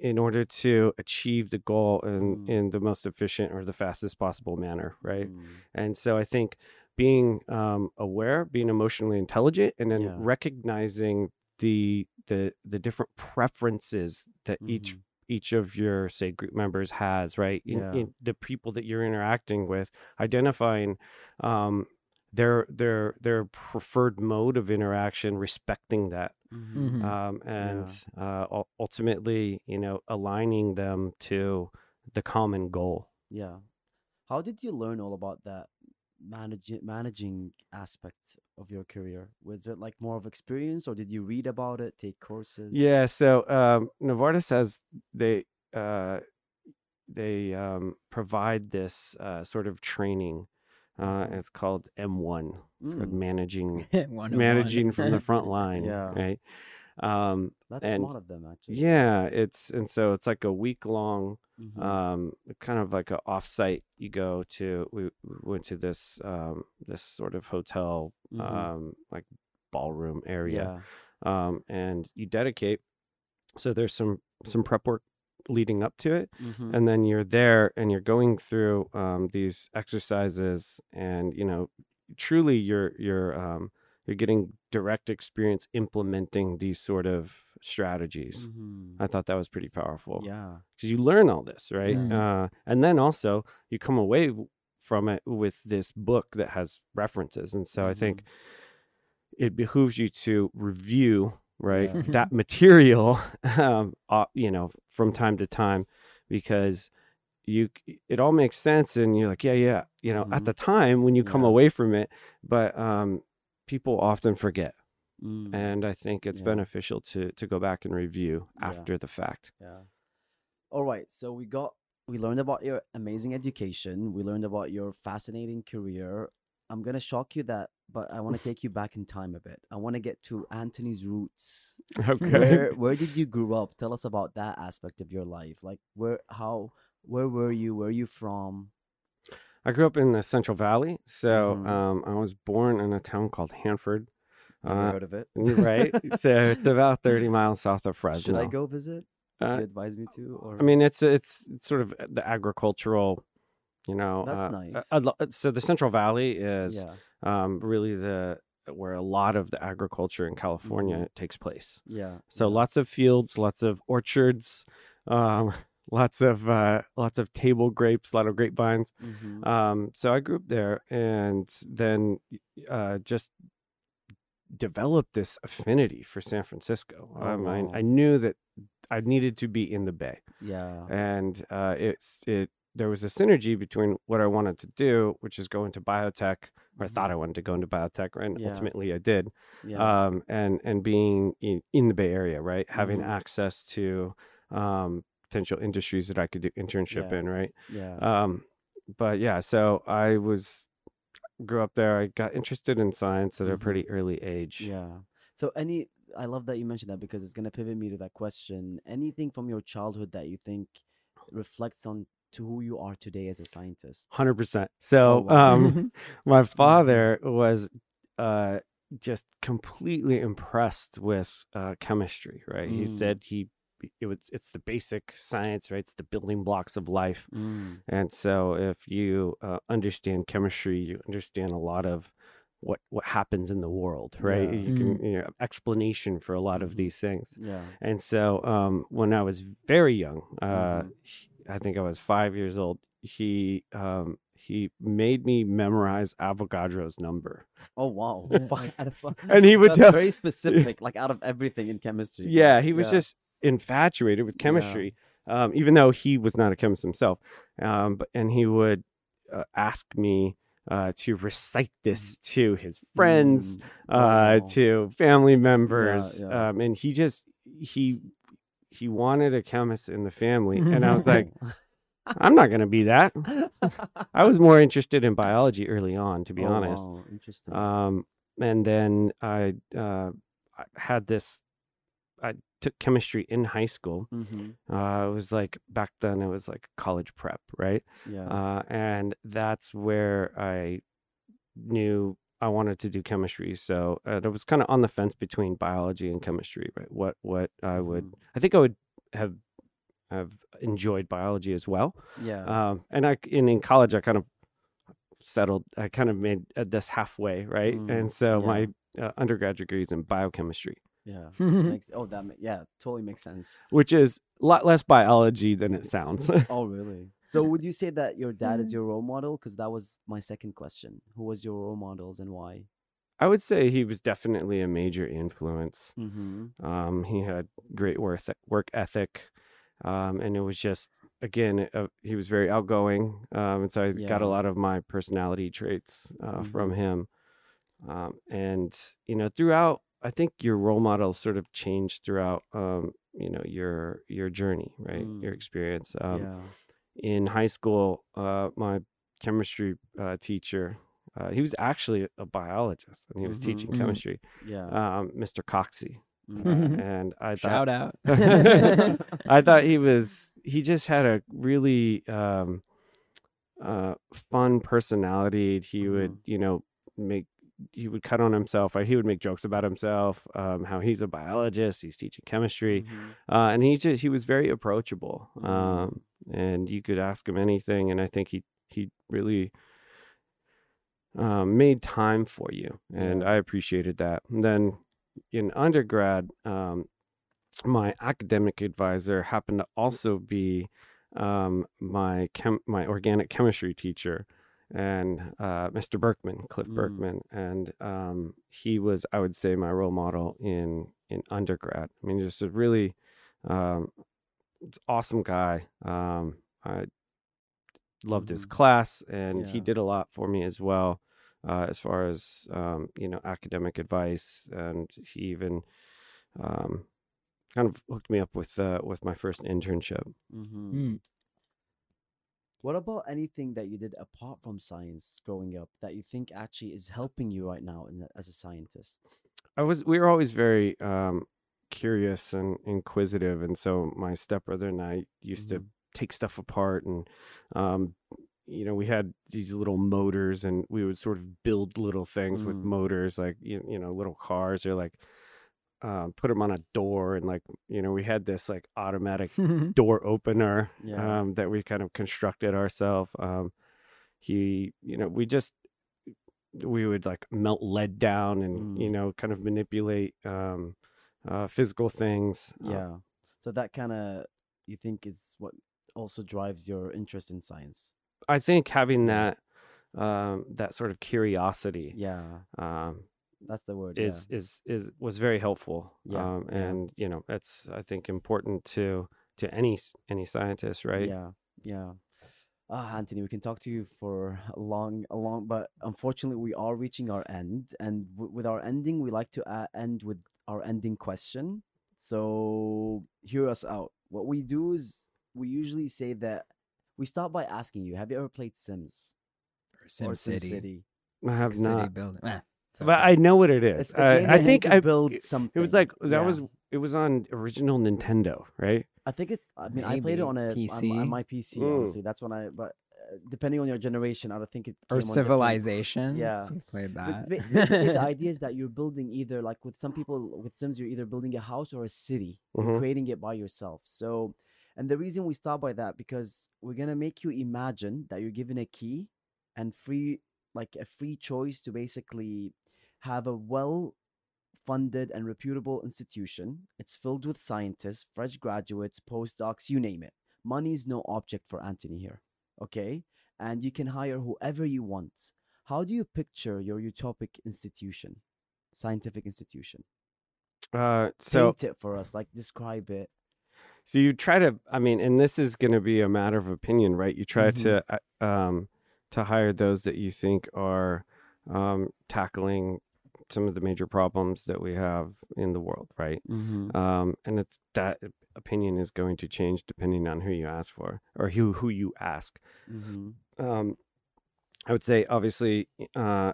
in order to achieve the goal in, Mm. in the most efficient or the fastest possible manner right Mm. and so i think being um, aware being emotionally intelligent and then Yeah. recognizing the the the different preferences that each Mhm. Each of your say group members has right in, Yeah. in the people that you're interacting with identifying um, their their their preferred mode of interaction respecting that Mhm. Mhm. um, and uh, ultimately you know aligning them to the common goal Yeah. How did you learn all about that managing managing aspect of your career? Was it like more of experience or did you read about it, take courses? Yeah, so um, Novartis has they uh, they um, provide this uh, sort of training. Uh, Mhm. it's called M1. It's called Mm. managing *laughs* managing from the *laughs* front line. Yeah. Right. Um, That's and- smart of them actually. yeah, it's and so it's like a week long, Mhm. um, kind of like a offsite. You go to we, we went to this um, this sort of hotel, Mhm. um, like ballroom area yeah. um, and you dedicate. So there's some some prep work leading up to it, Mhm. and then you're there and you're going through um, these exercises, and you know, truly you're you're um, you're getting direct experience implementing these sort of strategies. Mhm. I thought that was pretty powerful Yeah. because you learn all this, right? Mhm. Uh, and then also you come away from it with this book that has references, and so I think it behooves you to review right Yeah. that material, *laughs* um, uh, you know, from time to time, because you it all makes sense, and you're like, yeah, yeah, you know, at Mhm. the time when you come Yeah. away from it, but um, people often forget, Mm. and I think it's Yeah. beneficial to to go back and review Yeah. after the fact. Yeah. All right. So we got we learned about your amazing education. We learned about your fascinating career. I'm gonna shock you that, but I want to take you back in time a bit. I want to get to Anthony's roots. *laughs* Okay. Where where did you grow up? Tell us about that aspect of your life. Like where how where were you? Where are you from? I grew up in the Central Valley, so Mhm. um, I was born in a town called Hanford. Never Uh, heard of it. right, so it's about thirty miles south of Fresno. Should I go visit? Do Uh, you advise me to? Or I mean, it's it's, it's sort of the agricultural, you know. That's uh, nice. a lo- so the Central Valley is yeah, um, really the where a lot of the agriculture in California Mhm. takes place. yeah. So yeah. lots of fields, lots of orchards, um, *laughs* lots of uh, lots of table grapes, a lot of grapevines. Mhm. Um, so I grew up there, and then uh, just developed this affinity for San Francisco. Oh, um, I. I knew that I needed to be in the Bay, yeah. and uh, it's it. There was a synergy between what I wanted to do, which is go into biotech, or I thought I wanted to go into biotech, and Mm-hmm. Yeah. ultimately I did. Yeah. Um, and and being in, in the Bay Area, right, having Mhm. access to um, potential industries that I could do internship Yeah. in, right. yeah. Um, but yeah, so I was grew up there. I got interested in science at a Mhm. pretty early age. Yeah. So any I love that you mentioned that because it's gonna pivot me to that question. Anything from your childhood that you think reflects on to who you are today as a scientist? Hundred percent. Oh, So, wow. um, *laughs* my father was uh just completely impressed with uh, chemistry. Right? He Mm. said he it was it's the basic science, right? It's the building blocks of life. Mm, And so, if you uh, understand chemistry, you understand a lot of what what happens in the world, right? Yeah. You can you know explanation for a lot of Mhm. these things. yeah. And so, um, when I was very young, uh, Mhm. I think I was five years old. He um, he made me memorize Avogadro's number. Oh wow. *laughs* *laughs* And he would That's tell very *laughs* specific, like out of everything in chemistry. Yeah, he was Yeah. just infatuated with Yeah. chemistry, um, even though he was not a chemist himself. Um, but and he would uh, ask me uh, to recite this to his friends, Mm, uh, to family members, yeah. Um, and he just he he wanted a chemist in the family, and I was like, *laughs* I'm not gonna be that. I was more interested in biology early on, to be Oh, honest. wow, Interesting. Um, and then I uh, I had this. I took chemistry in high school. hmm Uh, it was like back then. It was like college prep, right? Yeah. Uh, and that's where I knew I wanted to do chemistry. So uh, I was kind of on the fence between biology and chemistry. Right? What what I would. Mhm. I think I would have have enjoyed biology as well. Yeah. Um, and I in in college I kind of settled. I kind of made uh, this halfway, right? Mm, and so yeah. my uh, undergraduate degree is in biochemistry, yeah. *laughs* Makes, oh, that ma- yeah, totally makes sense. which is a lot less biology than it sounds. *laughs* Oh, really? So, would you say that your dad is your role model? Because that was my second question. Who was your role models and why? I would say he was definitely a major influence. Mm-hmm. Um, he had great work work ethic, um, and it was just again uh, he was very outgoing, um, and so I got a lot of my personality traits uh, Mhm. from him. Um, and you know, throughout, I think your role models sort of change throughout, um, you know, your your journey, right? Your Mm. experience. Um, yeah. In high school, uh, my chemistry uh, teacher. Uh, he was actually a biologist, and he was Mhm. teaching Mhm. chemistry. Yeah. Um, Mr. Coxey, Mhm. uh, and *laughs* I thought Shout out. *laughs* I thought he *laughs* was he just had a really um uh fun personality. He would, Mhm. you know, make he would cut on himself. He would make jokes about himself, um, how he's a biologist, he's teaching chemistry. Mhm. Uh, and he just he was very approachable. Mhm. Um and you could ask him anything and I think he he really um, made time for you, and Yeah. I appreciated that. And then in undergrad, um, my academic advisor happened to also be um, my chem- my organic chemistry teacher, and uh, Mr. Berkman, Cliff Mm. Berkman, and um, he was, I would say, my role model in in undergrad. I mean, just a really um, awesome guy. Um, I loved his Mhm. class, and he did a lot for me as well, uh, as far as um, you know academic advice, and he even um, kind of hooked me up with uh, with my first internship. Mhm. Mm. What about anything that you did apart from science growing up that you think actually is helping you right now in, as a scientist? I was we were always very um, curious and inquisitive, and so my stepbrother and I used to Mhm. take stuff apart and um, you know we had these little motors and we would sort of build little things with Mm. motors like you, you know little cars or like um, put them on a door and like you know we had this like automatic *laughs* door opener Yeah. um, that we kind of constructed ourselves. Um, he, you know, we just we would like melt lead down and Mm. you know kind of manipulate um, uh, physical things. Uh, Yeah. So that kind of you think is what also drives your interest in science. I think having that um, that sort of curiosity Yeah, um, that's the word. is is is was very helpful. Yeah, um, yeah. and you know it's I think important to to any s- any scientist, right? Yeah, yeah. Ah, Anthony, we can talk to you for a long, a long, but unfortunately, we are reaching our end, and w- with our ending, we like to uh, end with our ending question. So hear us out. What we do is we usually say that we start by asking you, have you ever played Sims Or Sim or City. SimCity? I have City not, building. Eh, it's but. I know what it is. It's the I, game I that you think I to build it- something. It was like that Yeah. was it was on original Nintendo, right? I think it's. I mean, I played it on a PC. on, my PC. Mm. Honestly, that's when I. But uh, depending on your generation, I don't think it. came or on Civilization. Yeah. You played that. ba- basically, the *laughs* idea is that you're building either like with some people with Sims, you're either building a house or a city. You're Mhm. creating it by yourself. So, and the reason we start by that because we're gonna make you imagine that you're given a key and free, like a free choice to basically have a well funded and reputable institution. It's filled with scientists, fresh graduates, postdocs, you name it. Money is no object for Anthony here. Okay. and you can hire whoever you want. How do you picture your utopic institution, scientific institution? Uh, so Paint it for us, like describe it. So you try to, I mean, and this is going to be a matter of opinion, right? You try Mhm. to uh, um, to hire those that you think are um, tackling some of the major problems that we have in the world, right? Mm-hmm. Um, and it's that opinion is going to change depending on who you ask for or who who you ask. Mm-hmm. Um, I would say, obviously, uh,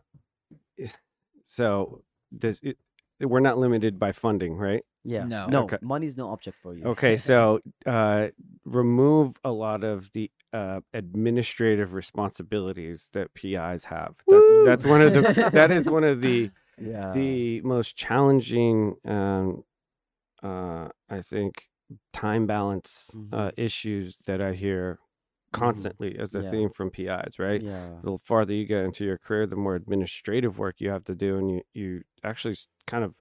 so this it, we're not limited by funding, right? Yeah. No. No. Okay. Money's no object for you. Okay, so *laughs* uh, remove a lot of the uh, administrative responsibilities that PIs have. That's, that's one of the that is one of the *laughs* Yeah. the most challenging, um, uh, I think, time balance Mhm. uh, issues that I hear constantly as a Yeah. theme from PIs. Right, Yeah. the farther you get into your career, the more administrative work you have to do, and you you actually kind of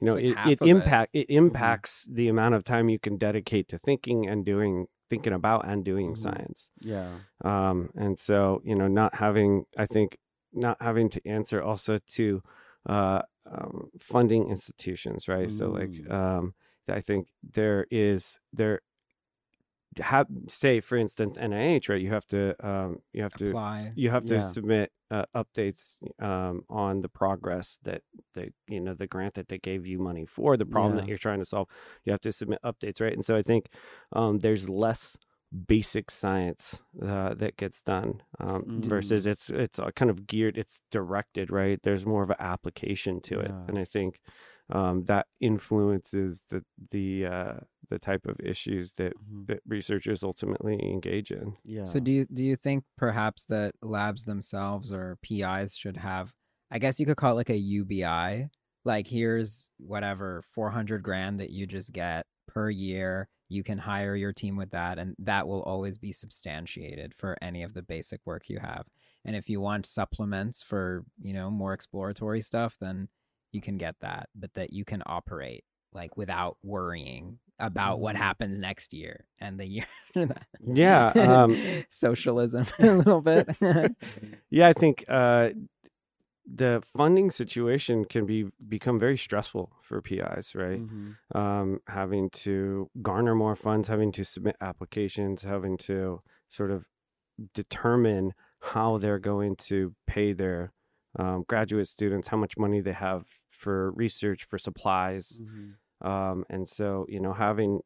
you know like it, it of it. impact it impacts the amount of time you can dedicate to thinking and doing thinking about and doing Mhm. science Yeah. um and so you know not having i think not having to answer also to uh um, funding institutions right? So like Mm. um i think there is there have say for instance nih right? You have to um you have to you have to Yeah. submit uh, updates um, on the progress that the you know the grant that they gave you money for the problem that you're trying to solve. You have to submit updates right? And so i think um, there's less basic science uh, that gets done um, Mm. versus it's it's uh, kind of geared it's directed right there's more of an application to it Yeah. and i think um, that influences the the uh, the type of issues that, Mhm. that researchers ultimately engage in Yeah. So do you do you think perhaps that labs themselves or PIs should have I guess you could call it like a UBI. Like here's whatever 400 grand that you just get per year. You can hire your team with that and that will always be substantiated for any of the basic work you have. And if you want supplements for, you know, more exploratory stuff, then you can get that, but that you can operate like without worrying about what Mhm. happens next year and the year *laughs* after that. Yeah, um, *laughs* socialism *laughs* a little bit. Yeah, I think uh, the funding situation can be become very stressful for PIs, right? Mhm. Um, having to garner more funds, having to submit applications, having to sort of determine how they're going to pay their um, graduate students, how much money they have for research, for supplies, Mhm. um, and so you know having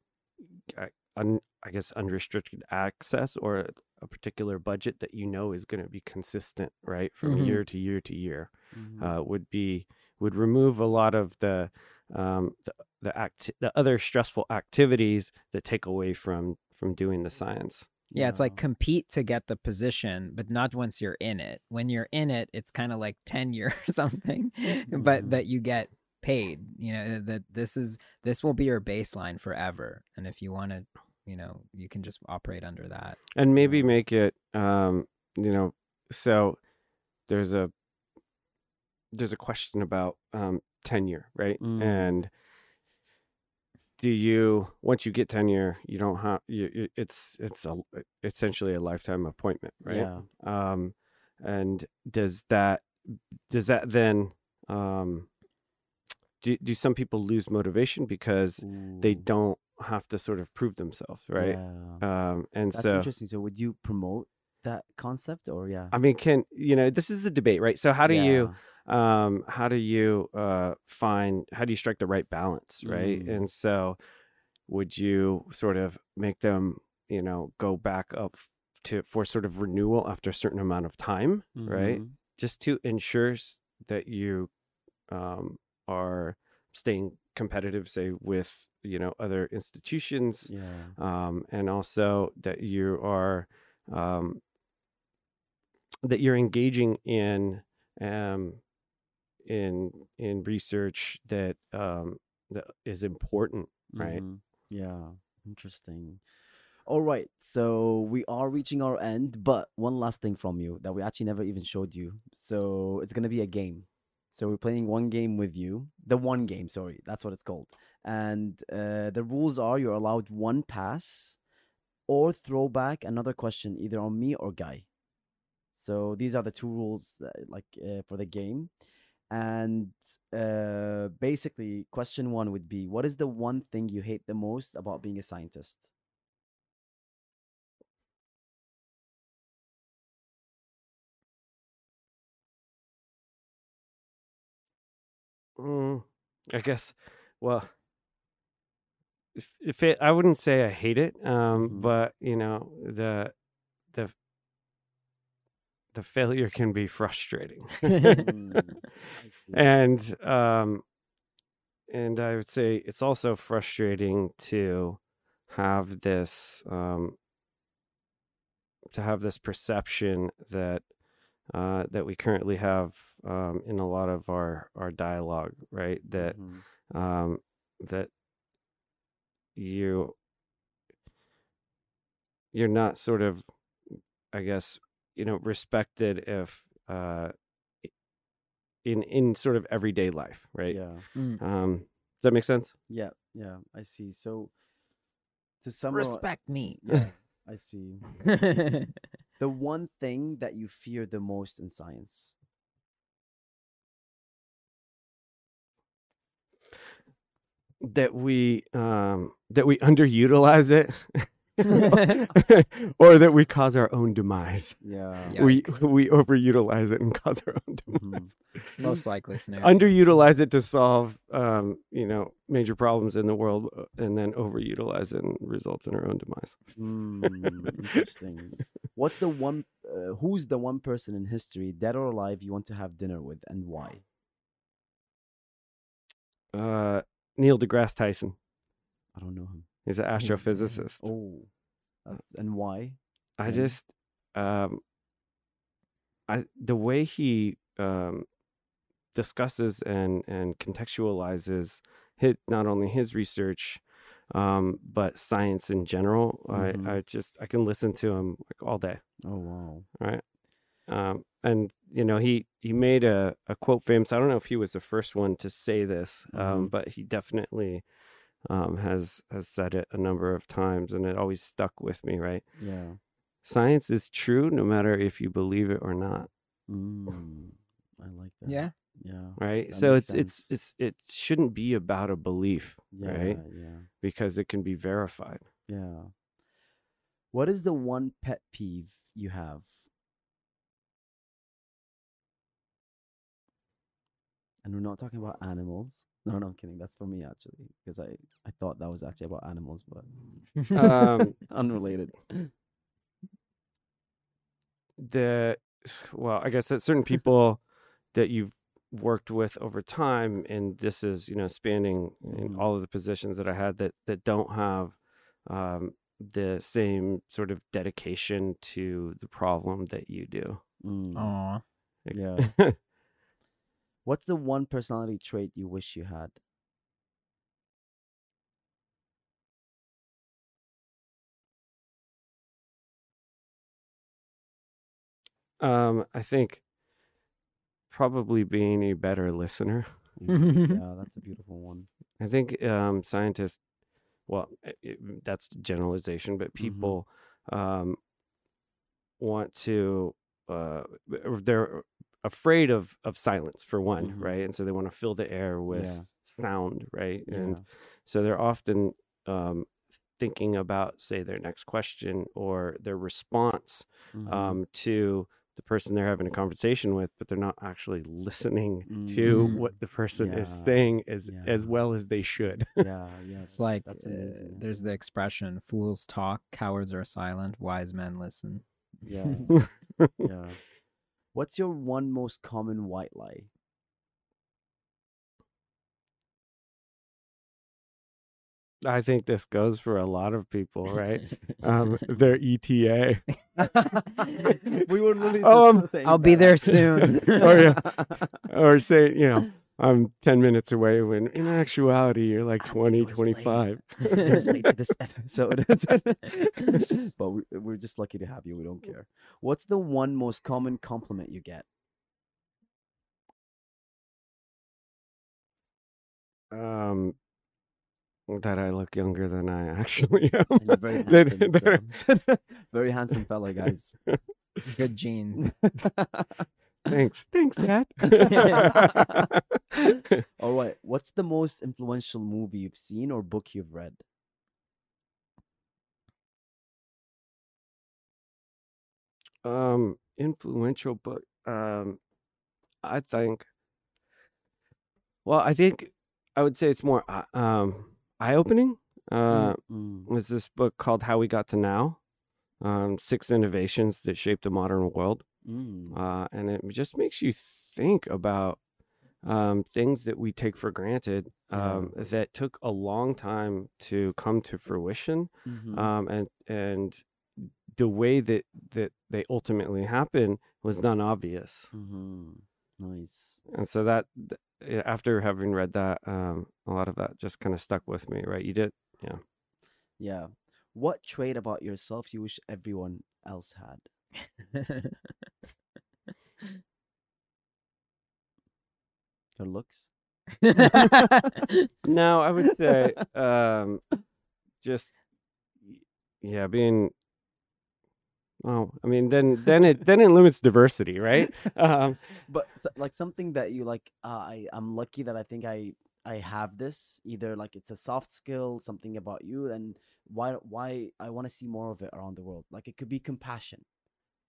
uh, un, i guess unrestricted access or a particular budget that you know is going to be consistent right from Mhm. year to year to year Mhm. uh, would be would remove a lot of the um, the the, act- the other stressful activities that take away from from doing the science yeah, it's like compete to get the position, but not once you're in it. When you're in it, it's kind of like tenure *laughs* or something, but Mhm. that you get paid. You know that this is this will be your baseline forever, and if you want to, you know, you can just operate under that. and maybe make it um, you know so there's a there's a question about um, tenure right Mm. and do you once you get tenure you don't have you, it's it's a essentially a lifetime appointment right Yeah. um and does that does that then um do, do some people lose motivation because they don't have to sort of prove themselves right Yeah. um and That's so interesting. So would you promote that concept or yeah? i mean can you know this is the debate right so how do you um how do you uh find how do you strike the right balance right Mm. and so would you sort of make them you know go back up to for sort of renewal after a certain amount of time right Mhm. just to ensure that you um are staying competitive say with you know other institutions Yeah. um, and also that you are um, that you're engaging in um, in in research that um, that is important, right? Mhm. Yeah. Interesting. All right. So we are reaching our end, but one last thing from you that we actually never even showed you. So it's gonna be a game. So we're playing one game with you. The one game, sorry, that's what it's called. And uh, the rules are you're allowed one pass or throw back another question either on me or Guy. So these are the two rules, that, like uh, for the game, and uh, basically, question one would be: What is the one thing you hate the most about being a scientist? Mm, I guess. Well, if, if it, I wouldn't say I hate it, um, Mhm. but you know the the the failure can be frustrating, *laughs* Mm, and um, and I would say it's also frustrating to have this um, to have this perception that uh, that we currently have um, in a lot of our our dialogue, right? That Mhm. um, that you you're not sort of i guess you know respected if uh in in sort of everyday life right Yeah. Mm. um does that make sense Yeah, yeah, I see. So to some Respect me. *laughs* yeah, I see. *laughs* The one thing that you fear the most in science. That we um that we underutilize it *laughs* or that we cause our own demise Yeah. Yeah. we Yikes. we overutilize it and cause our own Mhm. demise Most likely scenario. underutilize it to solve um you know major problems in the world uh, and then overutilize it and results in our own demise Mm, interesting. What's the one? Uh, who's the one person in history, dead or alive, you want to have dinner with, and why? uh neil degrasse tyson I don't know him. he's an astrophysicist Oh, that's, and why? I Yeah. just um I the way he um discusses and and contextualizes hit not only his research um but science in general Mhm. I I just I can listen to him like all day Oh wow. right um and you know he he made a a quote famous I don't know if he was the first one to say this um Mhm. but he definitely um has has said it a number of times and it always stuck with me right Yeah. science is true no matter if you believe it or not Mm, I like that. yeah. Yeah. right so it's it's it's it shouldn't be about a belief Yeah. right Yeah. because it can be verified Yeah. What is the one pet peeve you have? And we're not talking about animals. No, no, I'm kidding. That's for me actually, because I I thought that was actually about animals, but um *laughs* unrelated. the well i guess that certain people that you've worked with over time and this is you know spanning in Mhm. all of the positions that i had that that don't have um the same sort of dedication to the problem that you do Mm, Aw. yeah. *laughs* What's the one personality trait you wish you had? um i think probably being a better listener *laughs* yeah, that's a *laughs* beautiful one. I think um, scientists, well, it, that's generalization, but people um, want to, uh, they're afraid of of silence for one, Mhm. right? And so they want to fill the air with Yeah. sound, right? Yeah. And so they're often um, thinking about, say, their next question or their response Mhm. um, to the person they're having a conversation with, but they're not actually listening to Mm. what the person is saying as as well as they should. yeah, yeah. *laughs* It's like uh, there's the expression fools talk, cowards are silent, wise men listen. Yeah, *laughs* *laughs* yeah. What's your one most common white lie? I think this goes for a lot of people, right? um, *laughs* their ETA. *laughs* we were literally. Um, just I'll be there soon. *laughs* Oh, yeah. or say, you know, I'm 10 minutes away when in actuality you're like 20, 25. *laughs* I was late to this episode. *laughs* but we, we're just lucky to have you. We don't care. What's the one most common compliment you get? um, that I look younger than I actually *laughs* am. Very handsome. so- very handsome fella, guys. Good genes. Thanks. *laughs* Thanks, Dad. *laughs* *laughs* All right. What's the most influential movie you've seen or book you've read? um, influential book. Um, I think. Well, I think I would say it's more uh, um eye opening. Uh, Mm, was this book called How We Got to Now? Um, six innovations that shaped the modern world. Mm, uh, and it just makes you think about um, things that we take for granted um, that took a long time to come to fruition, mhm. um, and and the way that that they ultimately happen was not obvious. Mhm. Nice. And so that th- after having read that, um, a lot of that just kind of stuck with me. Right? You did. Yeah. Yeah. What trait about yourself you wish everyone else had? *laughs* Your looks? No, I would say um, just yeah, being. Well, I mean, then then it then it limits diversity, right? Um, but like something that you like uh, i i'm lucky that i think i i have this either like it's a soft skill something about you and why why i want to see more of it around the world like it could be compassion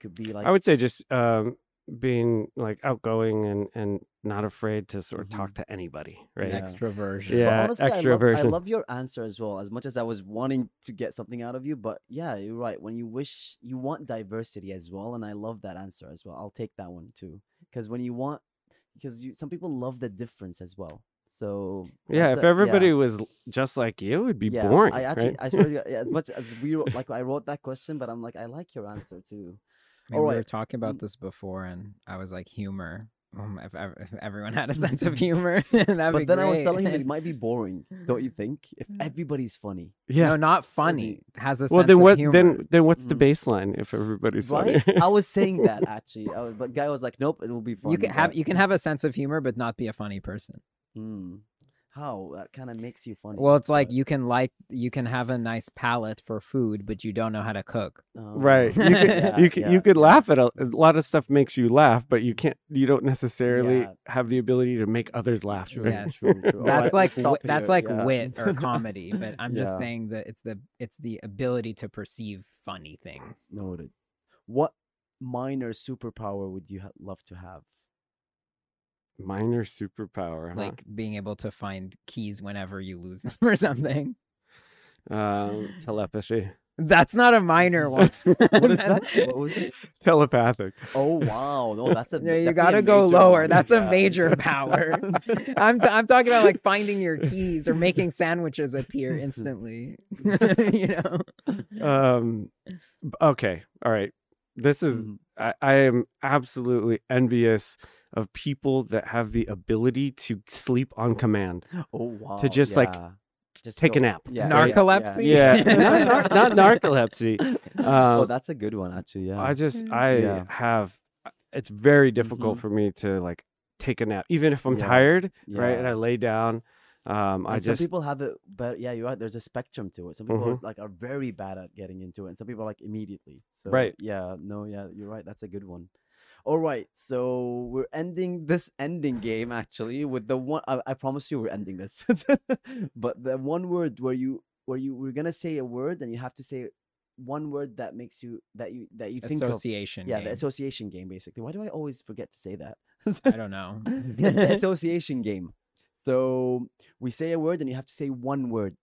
could be like I would say just um, being like outgoing and and not afraid to sort of talk to anybody, right? Yeah. Extroversion. But Yeah, honestly, I love, I love your answer as well. As much as I was wanting to get something out of you, but yeah, you're right. When you wish you want diversity as well, and I love that answer as well. I'll take that one too, because when you want, because you some people love the difference as well. So Yeah, if a- everybody yeah. was just like you, it'd be yeah, boring. I actually, right? I swear, to yeah, as *laughs* much as we like I wrote that question, but I'm like, I like your answer too. I mean, we were talking about Mm. this before, and I was like, humor. Um, if, if everyone had a sense of *laughs* humor, *laughs* that'd be but then I was telling him it *laughs* might be boring, don't you think? If Mm. everybody's funny, yeah. No, not funny. Has a well, sense then of what? humor. Then then what's the Mm. baseline if everybody's right? funny? I was saying that actually, I was, but guy was like, nope, it will be funny. you can have you can have a sense of humor, but not be a funny person. Hmm. How that kind of makes you funny. Well, it's like but, you can like you can have a nice palate for food, but you don't know how to cook. uh, Right. You *laughs* could yeah, you could yeah, you could laugh at a, a lot of stuff makes you laugh, but you can't you don't necessarily Yeah. have the ability to make others laugh. True, right? Yeah, true, true. *laughs* That's like wi- that's like yeah. wit or *laughs* comedy, but I'm just Yeah. saying that it's the it's the ability to perceive funny things. Noted. What minor superpower would you ha- love to have? Minor superpower, huh? Like being able to find keys whenever you lose them *laughs* or something. um, telepathy, That's not a minor one. *laughs* What is that? *laughs* What was it? telepathic. Oh wow, no, that's a Yeah, you gotta go lower. one, That's a major power. I'm t- I'm talking about like finding your keys or making sandwiches appear instantly. you know. Um, okay, all right. This is Mhm. I, I am absolutely envious of people that have the ability to sleep on command. Oh wow, To just, like, just take a nap. Yeah, Narcolepsy? Yeah, not, nar- not *laughs* narcolepsy. oh, Um, that's a good one actually. Yeah. I just I Yeah. have it's very difficult Mhm. for me to like take a nap, even if I'm Yeah. tired, right? And I lay down. Um, I And some just people have it, but yeah, you're right. There's a spectrum to it. Some people Mhm. like are very bad at getting into it, and some people are like immediately. So Right. yeah, no, yeah, you're right. That's a good one. All right, so we're ending this ending game actually with the one. I, I promise you, we're ending this. *laughs* but the one word where you where you we're gonna say a word, and you have to say one word that makes you that you that you think of. Association. Yeah, the association game basically. Why do I always forget to say that? I don't know. *laughs* Association game. So we say a word and you have to say one word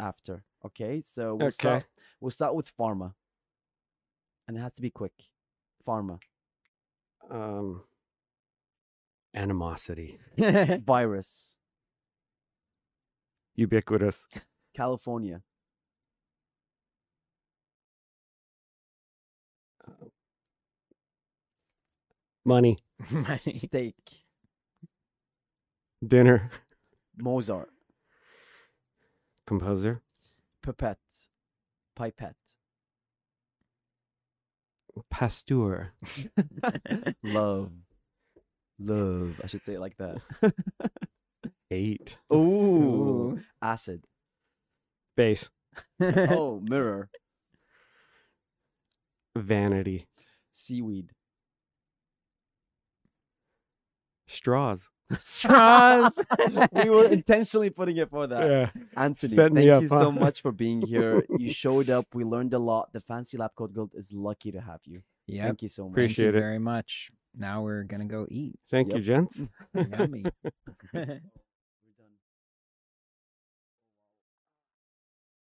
after. Okay. So we'll start we'll start with pharma. And it has to be quick. Pharma. Um animosity, *laughs* Virus. ubiquitous, California. money, Money. Steak. dinner, Mozart. composer, Pipette. Pipette. Pasteur, *laughs* Love. Love. I should say it like that. eight, Ooh. Ooh. Acid. base, *laughs* Oh, *laughs* mirror. vanity, seaweed? Straws. Straws. *laughs* we were intentionally putting it for that. Yeah. Anthony, Set me thank up, you so huh? much for being *laughs* here. You showed up. We learned a lot. The Fancy Lab Coat Guild is lucky to have you. Yep. Thank you so much. Thank you Appreciate it. very much. Now we're gonna go eat. Thank Yep. you, gents. *laughs* Yummy.